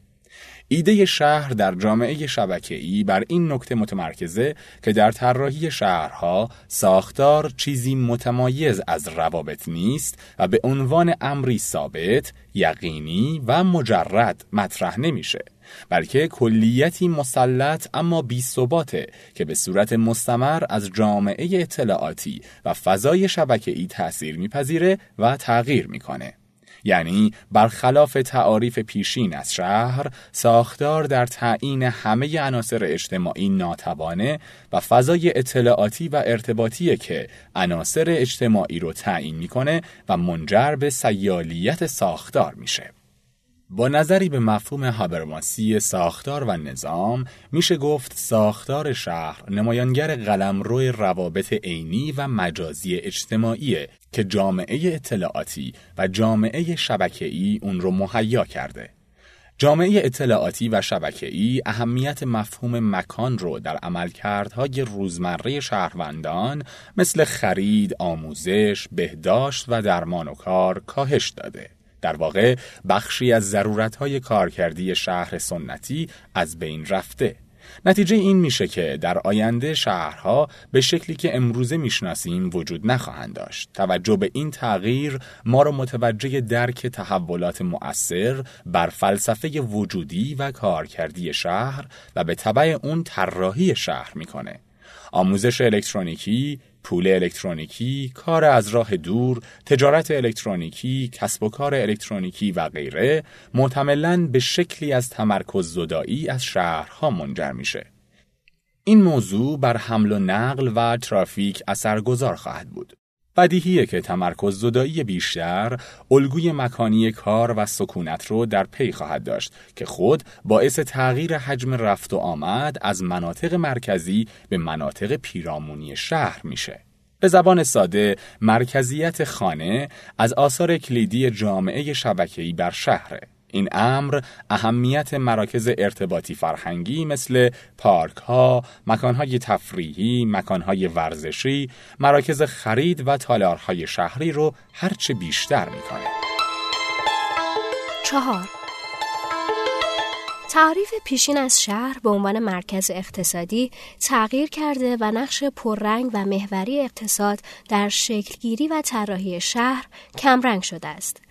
ایده شهر در جامعه شبکه‌ای بر این نکته متمرکزه که در طراحی شهرها ساختار چیزی متمایز از روابط نیست و به عنوان امری ثابت، یقینی و مجرد مطرح نمیشه. بلکه کلیتی مسلط اما بی ثباته که به صورت مستمر از جامعه اطلاعاتی و فضای شبکه‌ای تأثیر میپذیره و تغییر می‌کنه. یعنی برخلاف تعاریف پیشین از شهر ساختار در تعیین همه عناصر اجتماعی ناتوانه و فضای اطلاعاتی و ارتباطی که عناصر اجتماعی رو تعیین می‌کنه و منجر به سیالیت ساختار میشه. با نظری به مفهوم هابرماسی ساختار و نظام میشه گفت ساختار شهر نمایانگر قلمرو روابط عینی و مجازی اجتماعی که جامعه اطلاعاتی و جامعه شبکه‌ای اون رو مهیا کرده. جامعه اطلاعاتی و شبکه‌ای اهمیت مفهوم مکان رو در عملکردهای روزمره شهروندان مثل خرید، آموزش، بهداشت و درمان و کار کاهش داده. در واقع بخشی از ضرورتهای کارکردی شهر سنتی از بین رفته. نتیجه این میشه که در آینده شهرها به شکلی که امروزه می‌شناسیم وجود نخواهند داشت. توجه به این تغییر ما را متوجه درک تحولات مؤثر بر فلسفه وجودی و کارکردی شهر و به طبع اون طراحی شهر می‌کنه. آموزش الکترونیکی، پول الکترونیکی، کار از راه دور، تجارت الکترونیکی، کسب و کار الکترونیکی و غیره محتملا به شکلی از تمرکز زدایی از شهرها منجر میشه. این موضوع بر حمل و نقل و ترافیک اثرگذار خواهد بود. بدیهیه که تمرکز زدایی بیشتر الگوی مکانی کار و سکونت رو در پی خواهد داشت که خود باعث تغییر حجم رفت و آمد از مناطق مرکزی به مناطق پیرامونی شهر میشه. به زبان ساده مرکزیت خانه از آثار کلیدی جامعه شبکه‌ای بر شهره. این امر اهمیت مراکز ارتباطی فرهنگی مثل پارک ها، مکان های تفریحی، مکان های ورزشی، مراکز خرید و تالارهای شهری رو هرچه بیشتر می‌کنه. چهار تعریف پیشین از شهر به عنوان مرکز اقتصادی تغییر کرده و نقش پررنگ و محوری اقتصاد در شکلگیری و طراحی شهر کمرنگ شده است.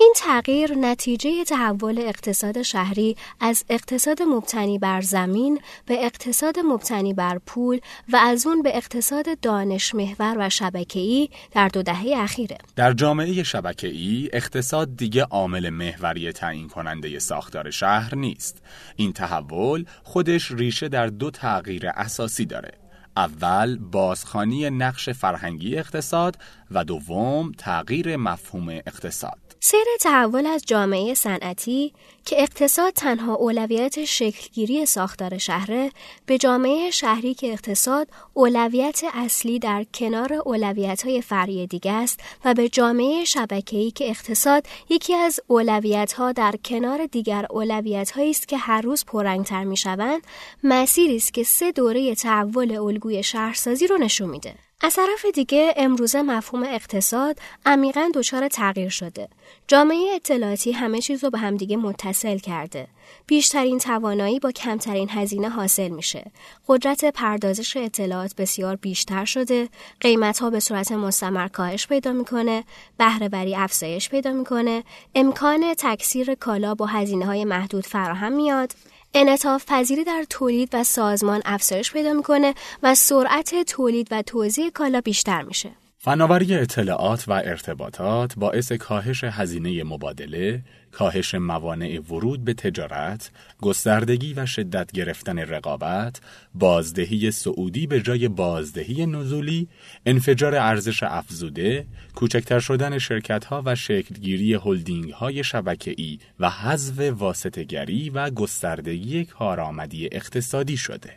این تغییر نتیجه تحول اقتصاد شهری از اقتصاد مبتنی بر زمین به اقتصاد مبتنی بر پول و از اون به اقتصاد دانش محور و شبکه‌ای در دو دهه اخیره. در جامعه شبکه‌ای اقتصاد دیگه عامل محوری تعیین کننده ساختار شهر نیست. این تحول خودش ریشه در دو تغییر اساسی داره. اول بازخانی نقش فرهنگی اقتصاد و دوم تغییر مفهوم اقتصاد. سیر تحول از جامعه صنعتی که اقتصاد تنها اولویت شکلگیری ساختار شهره به جامعه شهری که اقتصاد اولویت اصلی در کنار اولویت های فرعی دیگه است و به جامعه شبکه‌ای که اقتصاد یکی از اولویت ها در کنار دیگر اولویت است که هر روز پررنگتر می‌شوند مسیری است که سه دوره تحول الگوی شهرسازی رو نشون میده. از طرف دیگه امروزه مفهوم اقتصاد عمیقا دچار تغییر شده. جامعه اطلاعاتی همه چیز رو به همدیگه متصل کرده. بیشترین توانایی با کمترین هزینه حاصل میشه. قدرت پردازش اطلاعات بسیار بیشتر شده. قیمت ها به صورت مستمر کاهش پیدا می‌کنه. بهره وری افزایش پیدا می‌کنه. امکان تکثیر کالا با هزینه های محدود فراهم میاد. انعطاف پذیری در تولید و سازمان افزایش پیدا می‌کنه و سرعت تولید و توزیع کالا بیشتر میشه. فناوری اطلاعات و ارتباطات باعث کاهش هزینه مبادله، کاهش موانع ورود به تجارت، گستردگی و شدت گرفتن رقابت، بازدهی سعودی به جای بازدهی نزولی، انفجار ارزش افزوده، کوچکتر شدن شرکتها و شکلگیری هلدینگ های شبکه‌ای و حذف واسطگری و گستردگی کارآمدی اقتصادی شده.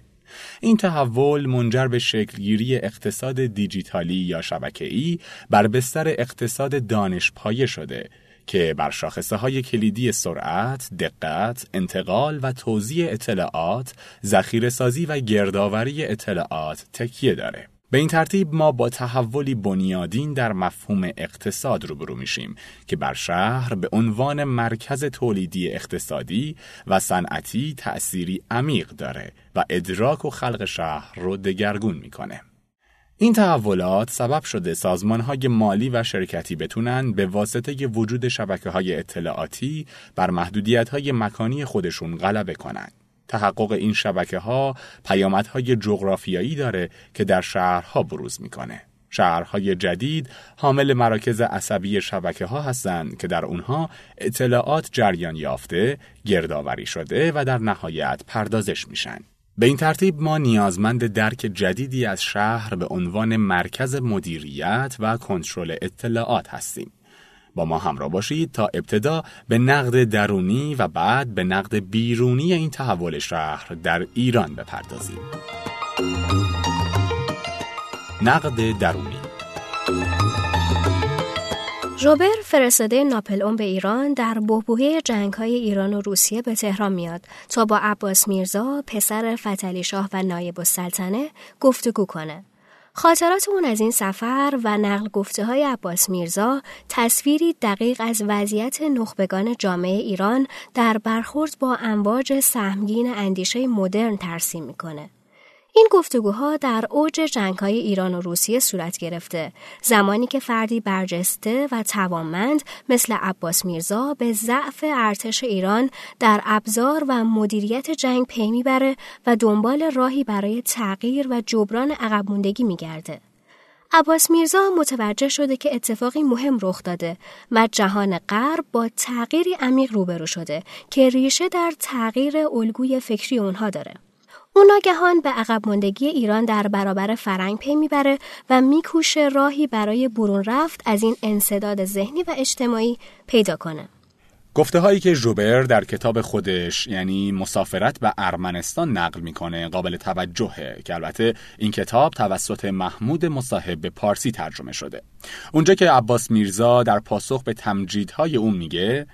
این تحول منجر به شکلگیری اقتصاد دیجیتالی یا شبکه‌ای بر بستر اقتصاد دانش پایه شده که بر شاخصه های کلیدی سرعت، دقت، انتقال و توزیع اطلاعات، ذخیره سازی و گردآوری اطلاعات تکیه داره. به این ترتیب ما با تحولی بنیادین در مفهوم اقتصاد روبرو میشیم که بر شهر به عنوان مرکز تولیدی اقتصادی و صنعتی تأثیری عمیق داره و ادراک و خلق شهر رو دگرگون می‌کنه. این تحولات سبب شده سازمان های مالی و شرکتی بتونن به واسطه وجود شبکه های اطلاعاتی بر محدودیت های مکانی خودشون غلبه کنند. تحقق این شبکه ها پیامدهای جغرافیایی داره که در شهرها بروز می‌کنه. شهرهای جدید حامل مراکز عصبی شبکه ها هستند که در اونها اطلاعات جریان یافته، گردآوری شده و در نهایت پردازش میشن. به این ترتیب ما نیازمند درک جدیدی از شهر به عنوان مرکز مدیریت و کنترل اطلاعات هستیم. با ما همراه باشید تا ابتدا به نقد درونی و بعد به نقد بیرونی این تحول شهر در ایران بپردازیم. نقد درونی روبر فرستاده ناپلئون به ایران در بحبوحه جنگ های ایران و روسیه به تهران میاد تا با عباس میرزا پسر فتلی شاه و نایب السلطنه گفتگو کنه. خاطرات اون از این سفر و نقل گفته های عباس میرزا تصویری دقیق از وضعیت نخبگان جامعه ایران در برخورد با امواج سهمگین اندیشه مدرن ترسیم می‌کنه. این گفتگوها در اوج جنگهای ایران و روسیه صورت گرفته زمانی که فردی برجسته و توانمند مثل عباس میرزا به ضعف ارتش ایران در ابزار و مدیریت جنگ پی می‌بره و دنبال راهی برای تغییر و جبران عقب موندگی میگرده عباس میرزا متوجه شده که اتفاقی مهم رخ داده و جهان غرب با تغییری عمیق روبرو شده که ریشه در تغییر الگوی فکری اونها داره. او ناگهان به عقب ماندگی ایران در برابر فرنگ پی می‌بره و میکوشه راهی برای برون رفت از این انصداد ذهنی و اجتماعی پیدا کنه. گفته هایی که جوبر در کتاب خودش یعنی مسافرت به ارمنستان نقل می‌کنه قابل توجهه که البته این کتاب توسط محمود مصاحب به پارسی ترجمه شده اونجا که عباس میرزا در پاسخ به تمجیدهای اون میگه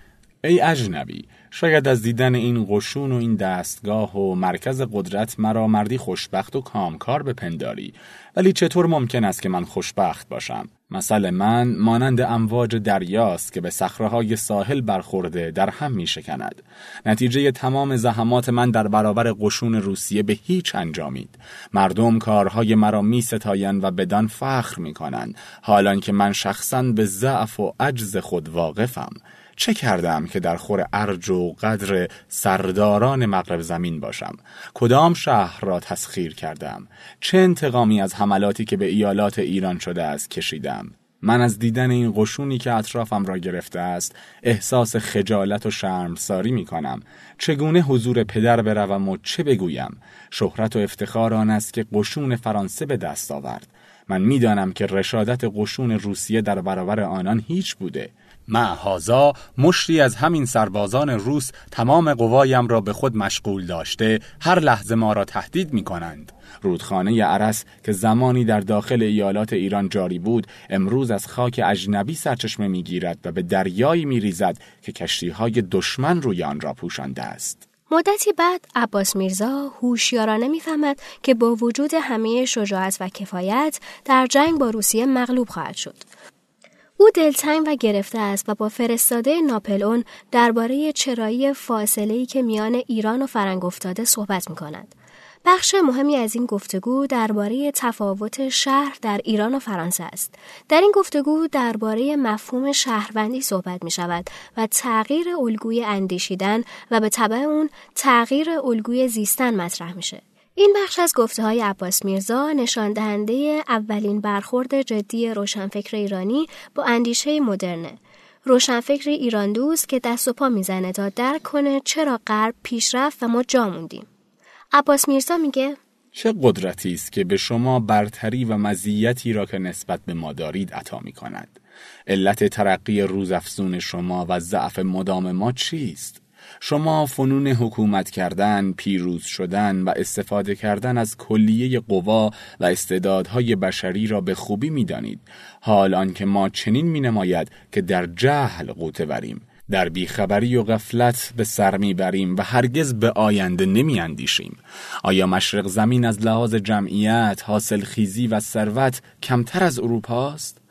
ای اجنبی شاید از دیدن این قشون و این دستگاه و مرکز قدرت مرا مردی خوشبخت و کامکار بپنداری ولی چطور ممکن است که من خوشبخت باشم مثل من مانند امواج دریاست که به صخره ساحل برخورده در هم می شکند. نتیجه تمام زحمات من در برابر قشون روسیه به هیچ انجامید. مردم کارهای مرا می ستاین و بدان فخر می کنند. حالان که من شخصا به ضعف و عجز خود واقفم. چه کردم که در خور ارج و قدر سرداران مغرب زمین باشم؟ کدام شهر را تسخیر کردم؟ چه انتقامی از حملاتی که به ایالات ایران شده است کشیدم؟ من از دیدن این قشونی که اطرافم را گرفته است احساس خجالت و شرمساری می کنم. چگونه حضور پدر بروم و چه بگویم؟ شهرت و افتخار آن است که قشون فرانسه به دست آورد. من می‌دانم که رشادت قشون روسیه در برابر آنان هیچ بوده. معهازا مشتی از همین سربازان روس تمام قوایم را به خود مشغول داشته هر لحظه ما را تهدید می کنند. رودخانه عرس که زمانی در داخل ایالات ایران جاری بود امروز از خاک اجنبی سرچشمه می گیرد و به دریایی می ریزد که کشتی های دشمن روی آن را پوشانده است. مدتی بعد عباس میرزا هوشیارانه می‌فهمد که با وجود همه شجاعت و کفایت در جنگ با روسیه مغلوب خواهد شد او دلتنگ و گرفته است و با فرستاده ناپلئون درباره چرایی فاصله که میان ایران و فرنگ افتاده صحبت می کند. بخش مهمی از این گفتگو درباره تفاوت شهر در ایران و فرانسه است. در این گفتگو درباره مفهوم شهروندی صحبت می شود و تغییر الگوی اندیشیدن و به طبع اون تغییر الگوی زیستن مطرح میشه. این بخش از گفته های عباس میرزا نشان دهنده اولین برخورد جدی روشنفکر ایرانی با اندیشه مدرنه. روشنفکر ایران دوست که دست و پا می‌زنه تا درک کنه چرا غرب پیشرفت و ما جا موندیم. عباس میرزا میگه چه قدرتی است که به شما برتری و مزیتی را که نسبت به ما دارید عطا می کند. علت ترقی روزافزون شما و ضعف مدام ما چیست؟ شما فنون حکومت کردن، پیروز شدن و استفاده کردن از کلیه قوا و استعدادهای بشری را به خوبی می‌دانید حال آنکه ما چنین می نماید که در جهل قوته وریم در بیخبری و غفلت به سر می‌بریم و هرگز به آینده نمی اندیشیم. آیا مشرق زمین از لحاظ جمعیت، حاصل خیزی و ثروت کمتر از اروپاست؟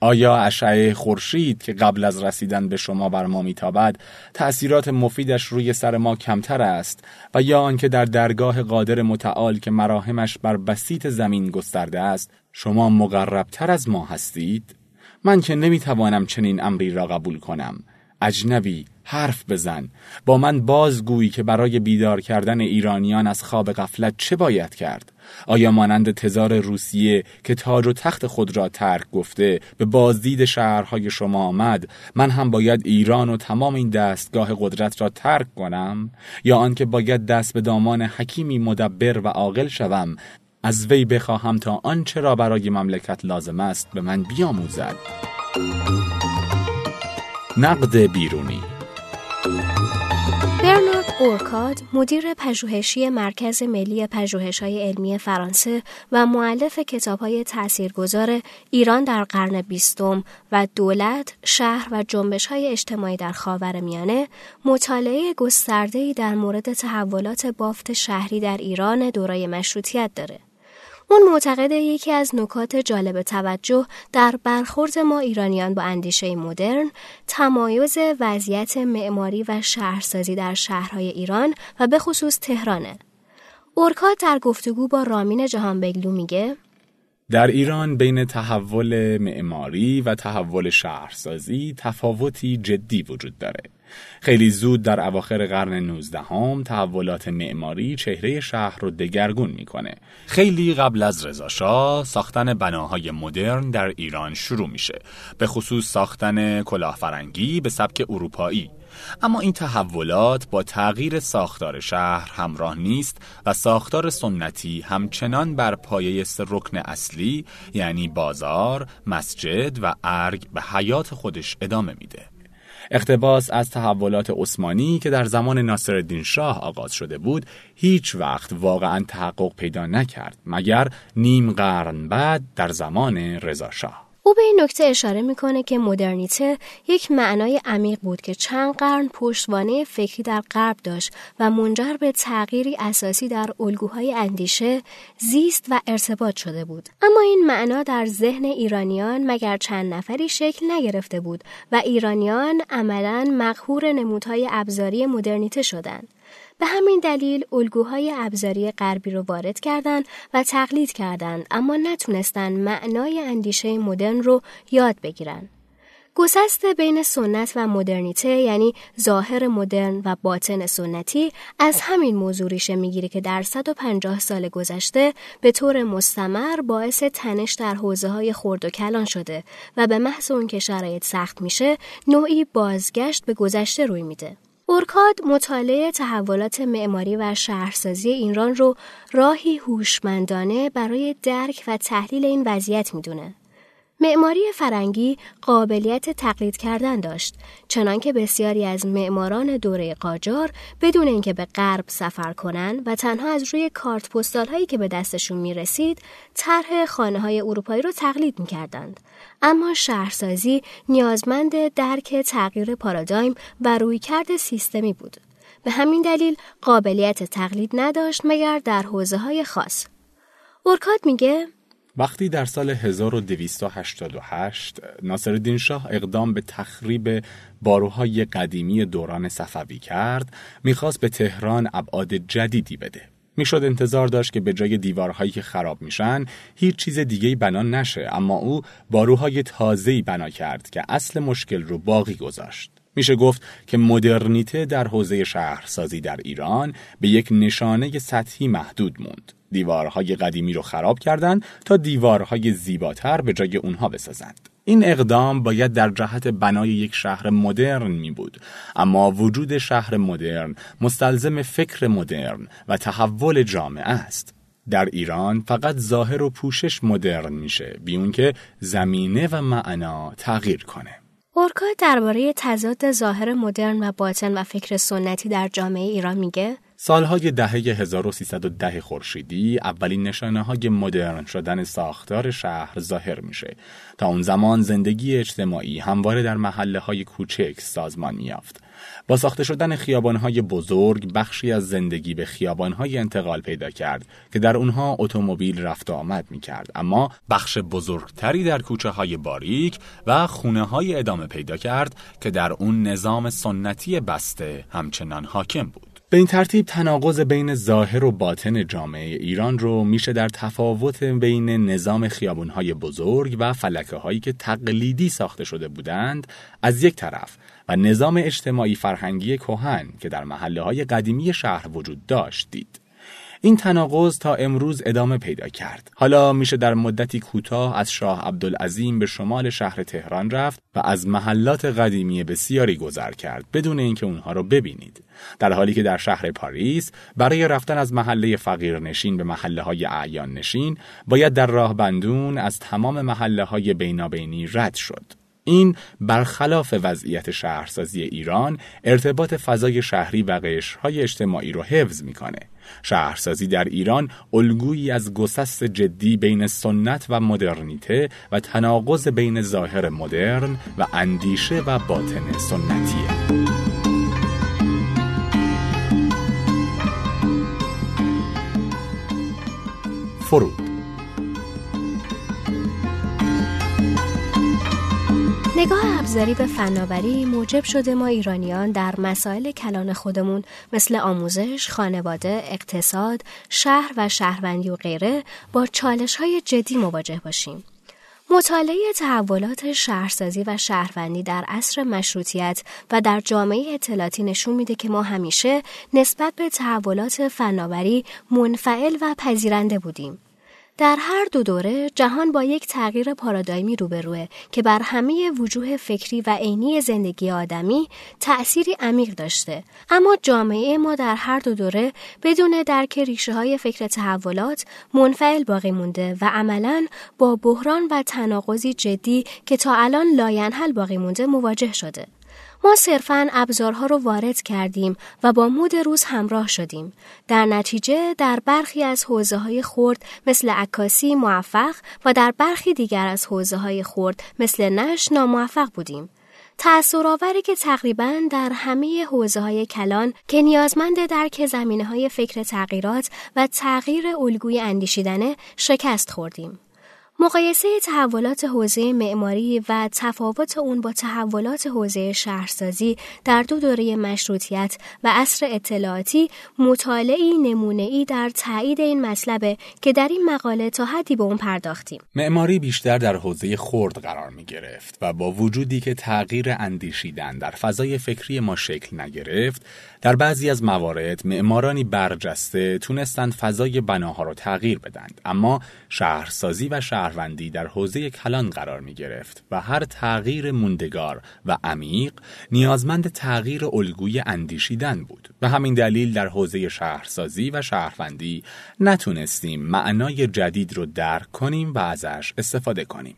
آیا اشعه خورشید که قبل از رسیدن به شما بر ما میتابد تأثیرات مفیدش روی سر ما کمتر است و یا آنکه در درگاه قادر متعال که مراهمش بر بسیط زمین گسترده است شما مقربتر از ما هستید؟ من که نمی‌توانم چنین امری را قبول کنم اجنبی حرف بزن. با من بازگویی که برای بیدار کردن ایرانیان از خواب غفلت چه باید کرد؟ آیا مانند تزار روسیه که تاج و تخت خود را ترک گفته به بازدید شهرهای شما آمد من هم باید ایران و تمام این دستگاه قدرت را ترک کنم؟ یا آنکه باید دست به دامان حکیمی مدبر و عاقل شوم از وی بخواهم تا آنچه را برای مملکت لازم است به من بیاموزد. نقد بیرونی برنارد اورکاد مدیر پژوهشی مرکز ملی پژوهش‌های علمی فرانسه و مؤلف کتاب‌های تاثیرگذار ایران در قرن بیستم و دولت، شهر و جنبش‌های اجتماعی در خاورمیانه مطالعه گسترده‌ای در مورد تحولات بافت شهری در ایران دورای مشروطیت داره. اون معتقد یکی از نکات جالب توجه در برخورد ما ایرانیان با اندیشه مدرن تمایز وضعیت معماری و شهرسازی در شهرهای ایران و به خصوص تهرانه. اورکات در گفتگو با رامین جهان بگلو میگه در ایران بین تحول معماری و تحول شهرسازی تفاوتی جدی وجود داره. خیلی زود در اواخر قرن 19 هم تحولات معماری چهره شهر رو دگرگون می‌کنه. خیلی قبل از رضاشاه ساختن بناهای مدرن در ایران شروع میشه. به خصوص ساختن کلاهفرنگی به سبک اروپایی. اما این تحولات با تغییر ساختار شهر همراه نیست و ساختار سنتی همچنان بر پایه رکن اصلی یعنی بازار، مسجد و ارگ به حیات خودش ادامه میده. اقتباس از تحولات عثمانی که در زمان ناصرالدین شاه آغاز شده بود هیچ وقت واقعا تحقق پیدا نکرد مگر نیم قرن بعد در زمان رضا شاه. او به این نکته اشاره می‌کنه که مدرنیته یک معنای عمیق بود که چند قرن پشتوانه فکری در غرب داشت و منجر به تغییری اساسی در الگوهای اندیشه، زیست و ارتباط شده بود. اما این معنا در ذهن ایرانیان مگر چند نفری شکل نگرفته بود و ایرانیان عملا مقهور نمودهای ابزاری مدرنیته شدند. به همین دلیل الگوهای ابزاری غربی رو وارد کردند و تقلید کردند اما نتونستن معنای اندیشه مدرن رو یاد بگیرن. گسست بین سنت و مدرنیته یعنی ظاهر مدرن و باطن سنتی از همین موضوع ریشه می‌گیره که در 150 سال گذشته به طور مستمر باعث تنش در حوزه های خرد و کلان شده و به محض اون که شرایط سخت میشه نوعی بازگشت به گذشته روی میده. اورکاد مطالعه تحولات معماری و شهرسازی ایران رو راهی هوشمندانه برای درک و تحلیل این وضعیت می‌دونه. معماری فرنگی قابلیت تقلید کردن داشت چنانکه بسیاری از معماران دوره قاجار بدون اینکه به غرب سفر کنند و تنها از روی کارت پستال هایی که به دستشون می رسید طرح خانه های اروپایی رو تقلید می کردند. اما شهرسازی نیازمند درک تغییر پارادایم و رویکرد سیستمی بود. به همین دلیل قابلیت تقلید نداشت مگر در حوزه های خاص. اورکاد میگه وقتی در سال 1288 ناصرالدین شاه اقدام به تخریب باروهای قدیمی دوران صفوی کرد می‌خواست به تهران ابعاد جدیدی بده. می‌شد انتظار داشت که به جای دیوارهایی که خراب میشن هیچ چیز دیگه بنا نشه. اما او باروهای تازه‌ای بنا کرد که اصل مشکل رو باقی گذاشت. میشه گفت که مدرنیته در حوزه شهرسازی در ایران به یک نشانه سطحی محدود موند. دیوارهای قدیمی رو خراب کردند تا دیوارهای زیباتر به جای اونها بسازند. این اقدام باید در جهت بنای یک شهر مدرن می بود اما وجود شهر مدرن مستلزم فکر مدرن و تحول جامعه است. در ایران فقط ظاهر و پوشش مدرن میشه بیون که زمینه و معنا تغییر کنه. اورکا درباره تضاد ظاهر مدرن و باطن و فکر سنتی در جامعه ایران میگه؟ سالهای دهه 1310 خورشیدی اولین نشانه های مدرن شدن ساختار شهر ظاهر میشه. تا اون زمان زندگی اجتماعی همواره در محله های کوچک سازمان میافت با ساخته شدن خیابانهای بزرگ بخشی از زندگی به خیابانهای انتقال پیدا کرد که در اونها اتومبیل رفت آمد می کرد اما بخش بزرگتری در کوچه های باریک و خونه های ادامه پیدا کرد که در اون نظام سنتی بسته همچنان حاکم بود. به این ترتیب تناقض بین ظاهر و باطن جامعه ایران رو میشه در تفاوت بین نظام خیابونهای بزرگ و فلکه هایی که تقلیدی ساخته شده بودند از یک طرف و نظام اجتماعی فرهنگی کهن که در محله های قدیمی شهر وجود داشت دید. این تناقض تا امروز ادامه پیدا کرد. حالا میشه در مدتی کوتاه از شاه عبدالعظیم به شمال شهر تهران رفت و از محلات قدیمی بسیاری گذر کرد بدون اینکه اونها رو ببینید. در حالی که در شهر پاریس برای رفتن از محله فقیر نشین به محله های اعیان نشین باید در راه بندون از تمام محله های بینابینی رد شد. این برخلاف وضعیت شهرسازی ایران ارتباط فضای شهری و قشرهای اجتماعی رو حفظ می‌کنه. شهرسازی در ایران الگویی از گسست جدی بین سنت و مدرنیته و تناقض بین ظاهر مدرن و اندیشه و باطن سنتیه. فرود نگاه ابزاری به فناوری موجب شده ما ایرانیان در مسائل کلان خودمون مثل آموزش، خانواده، اقتصاد، شهر و شهروندی و غیره با چالش های جدی مواجه باشیم. مطالعه تحولات شهرسازی و شهروندی در عصر مشروطیت و در جامعه اطلاعاتی نشون میده که ما همیشه نسبت به تحولات فناوری منفعل و پذیرنده بودیم. در هر دو دوره جهان با یک تغییر پارادایمی روبروه که بر همه وجوه فکری و عینی زندگی آدمی تأثیری عمیق داشته. اما جامعه ما در هر دو دوره بدون درک ریشه های فکری تحولات منفعل باقی مونده و عملا با بحران و تناقضی جدی که تا الان لاینحل باقی مونده مواجه شده. ما صرفا ابزارها رو وارد کردیم و با مد روز همراه شدیم. در نتیجه در برخی از حوزه های خورد مثل عکاسی موفق و در برخی دیگر از حوزه های خورد مثل نش ناموفق بودیم. تأثیر که تقریبا در همه حوزه های کلان که نیازمند درک زمینه های فکر تغییرات و تغییر الگوی اندیشیدنه شکست خوردیم. مقایسه تحولات حوزه معماری و تفاوت اون با تحولات حوزه شهرسازی در دو دوره مشروطیت و عصر اطلاعاتی مطالعی نمونه‌ای در تایید این مطلبه که در این مقاله تا حدی به اون پرداختیم. معماری بیشتر در حوزه خرد قرار می گرفت و با وجودی که تغییر اندیشیدن در فضای فکری ما شکل نگرفت، در بعضی از موارد معمارانی برجسته تونستند فضای بناها را تغییر بدند، اما شهرسازی و شهر شهروندی در حوزه کلان قرار می گرفت و هر تغییر موندگار و عمیق نیازمند تغییر الگوی اندیشیدن بود و همین دلیل در حوزه شهرسازی و شهروندی نتونستیم معنای جدید رو درک کنیم و ازش استفاده کنیم.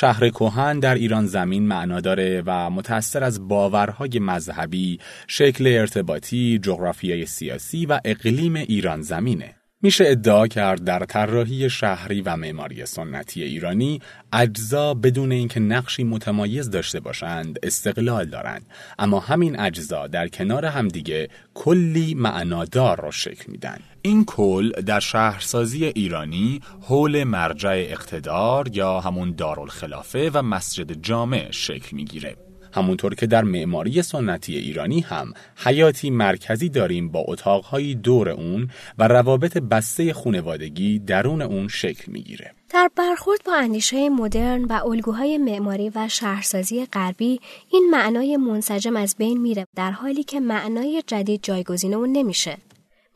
شهر کوهن در ایران زمین معنا داره و متأثر از باورهای مذهبی، شکل ارتباطی، جغرافیای سیاسی و اقلیم ایران زمینه. میشه ادعا کرد در طراحی شهری و معماری سنتی ایرانی اجزا بدون اینکه نقشی متمایز داشته باشند استقلال دارند. اما همین اجزا در کنار همدیگه کلی معنادار را شکل میدن. این کل در شهرسازی ایرانی حول مرجع اقتدار یا همون دارالخلافه و مسجد جامع شکل می‌گیره. همونطور که در معماری سنتی ایرانی هم حیاتی مرکزی داریم با اتاقهای دور اون و روابط بسته خونوادگی درون اون شکل می‌گیره. در برخورد با اندیشه مدرن و الگوهای معماری و شهرسازی غربی این معنای منسجم از بین میره در حالی که معنای جدید جایگزین اون نمیشه.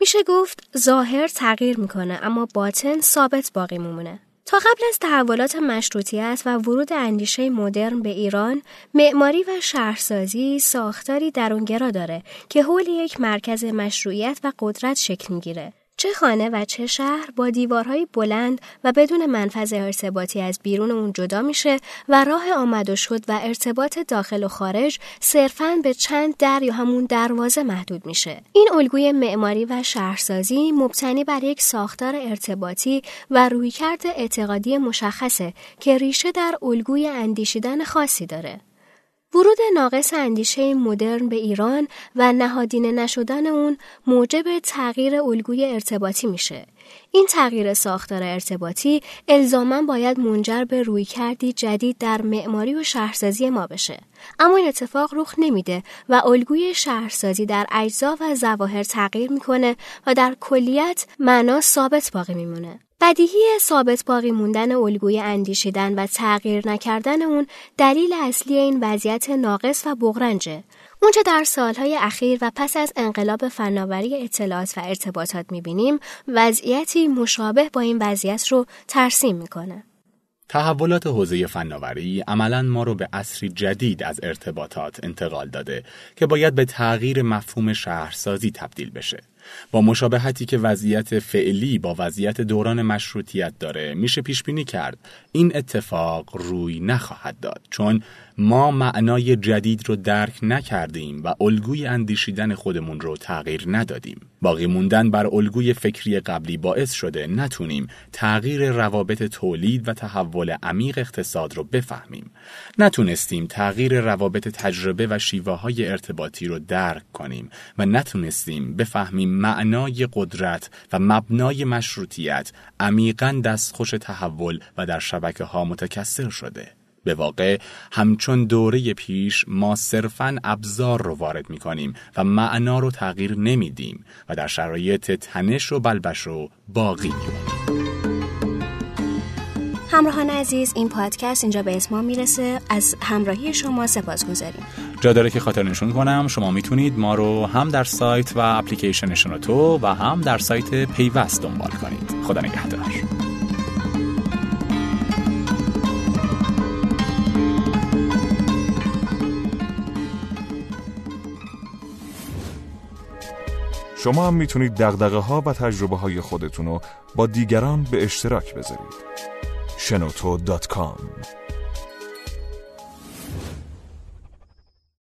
میشه گفت ظاهر تغییر می‌کنه اما باطن ثابت باقی میمونه. تا قبل از تحولات مشروطیت و ورود اندیشه مدرن به ایران، معماری و شهرسازی ساختاری درونگرا داره که حول یک مرکز مشروعیت و قدرت شکل می‌گیره. چه خانه و چه شهر با دیوارهای بلند و بدون منفذ ارتباطی از بیرون اون جدا میشه و راه آمد و شد و ارتباط داخل و خارج صرفاً به چند در یا همون دروازه محدود میشه. این الگوی معماری و شهرسازی مبتنی بر یک ساختار ارتباطی و رویکرد اعتقادی مشخصه که ریشه در الگوی اندیشیدن خاصی داره. ورود ناقص اندیشه مدرن به ایران و نهادینه نشدن اون موجب تغییر الگوی ارتباطی میشه. این تغییر ساختار ارتباطی الزاما باید منجر به روی کردی جدید در معماری و شهرسازی ما بشه. اما این اتفاق رخ نمیده و الگوی شهرسازی در اجزا و ظواهر تغییر می‌کنه و در کلیت معنا ثابت باقی میمونه. بدیهی ثابت باقی موندن الگوی اندیشیدن و تغییر نکردن اون دلیل اصلی این وضعیت ناقص و بغرنجه. اونچه در سالهای اخیر و پس از انقلاب فناوری اطلاعات و ارتباطات می‌بینیم وضعیتی مشابه با این وضعیت رو ترسیم می‌کنه. تحولات حوزه فناوری عملا ما رو به عصری جدید از ارتباطات انتقال داده که باید به تغییر مفهوم شهرسازی تبدیل بشه. با مشابهتی که وضعیت فعلی با وضعیت دوران مشروطیت داره میشه پیش بینی کرد این اتفاق روی نخواهد داد چون ما معنای جدید رو درک نکردیم و الگوی اندیشیدن خودمون رو تغییر ندادیم. باقی موندن بر الگوی فکری قبلی باعث شده نتونیم تغییر روابط تولید و تحول عمیق اقتصاد رو بفهمیم. نتونستیم تغییر روابط تجربه و شیوه های ارتباطی رو درک کنیم و نتونستیم بفهمیم معنای قدرت و مبنای مشروطیت عمیقا دستخوش تحول و در شبکه ها متکثر شده. به واقع همچون دوره پیش ما صرفا ابزار رو وارد می کنیم و معنا رو تغییر نمیدیم و در شرایط تنش و بلبش رو باقی میمونیم همراهان عزیز این پادکست اینجا به اسمان می‌رسه. از همراهی شما سپاس گذاریم. جا داره که خاطر نشون کنم شما می‌تونید ما رو هم در سایت و اپلیکیشن شنوتو و هم در سایت پیوست دنبال کنید. خدا نگهدار. شما هم می‌تونید دقدقه ها و تجربه های خودتون رو با دیگران به اشتراک بذارید. شنوتو.com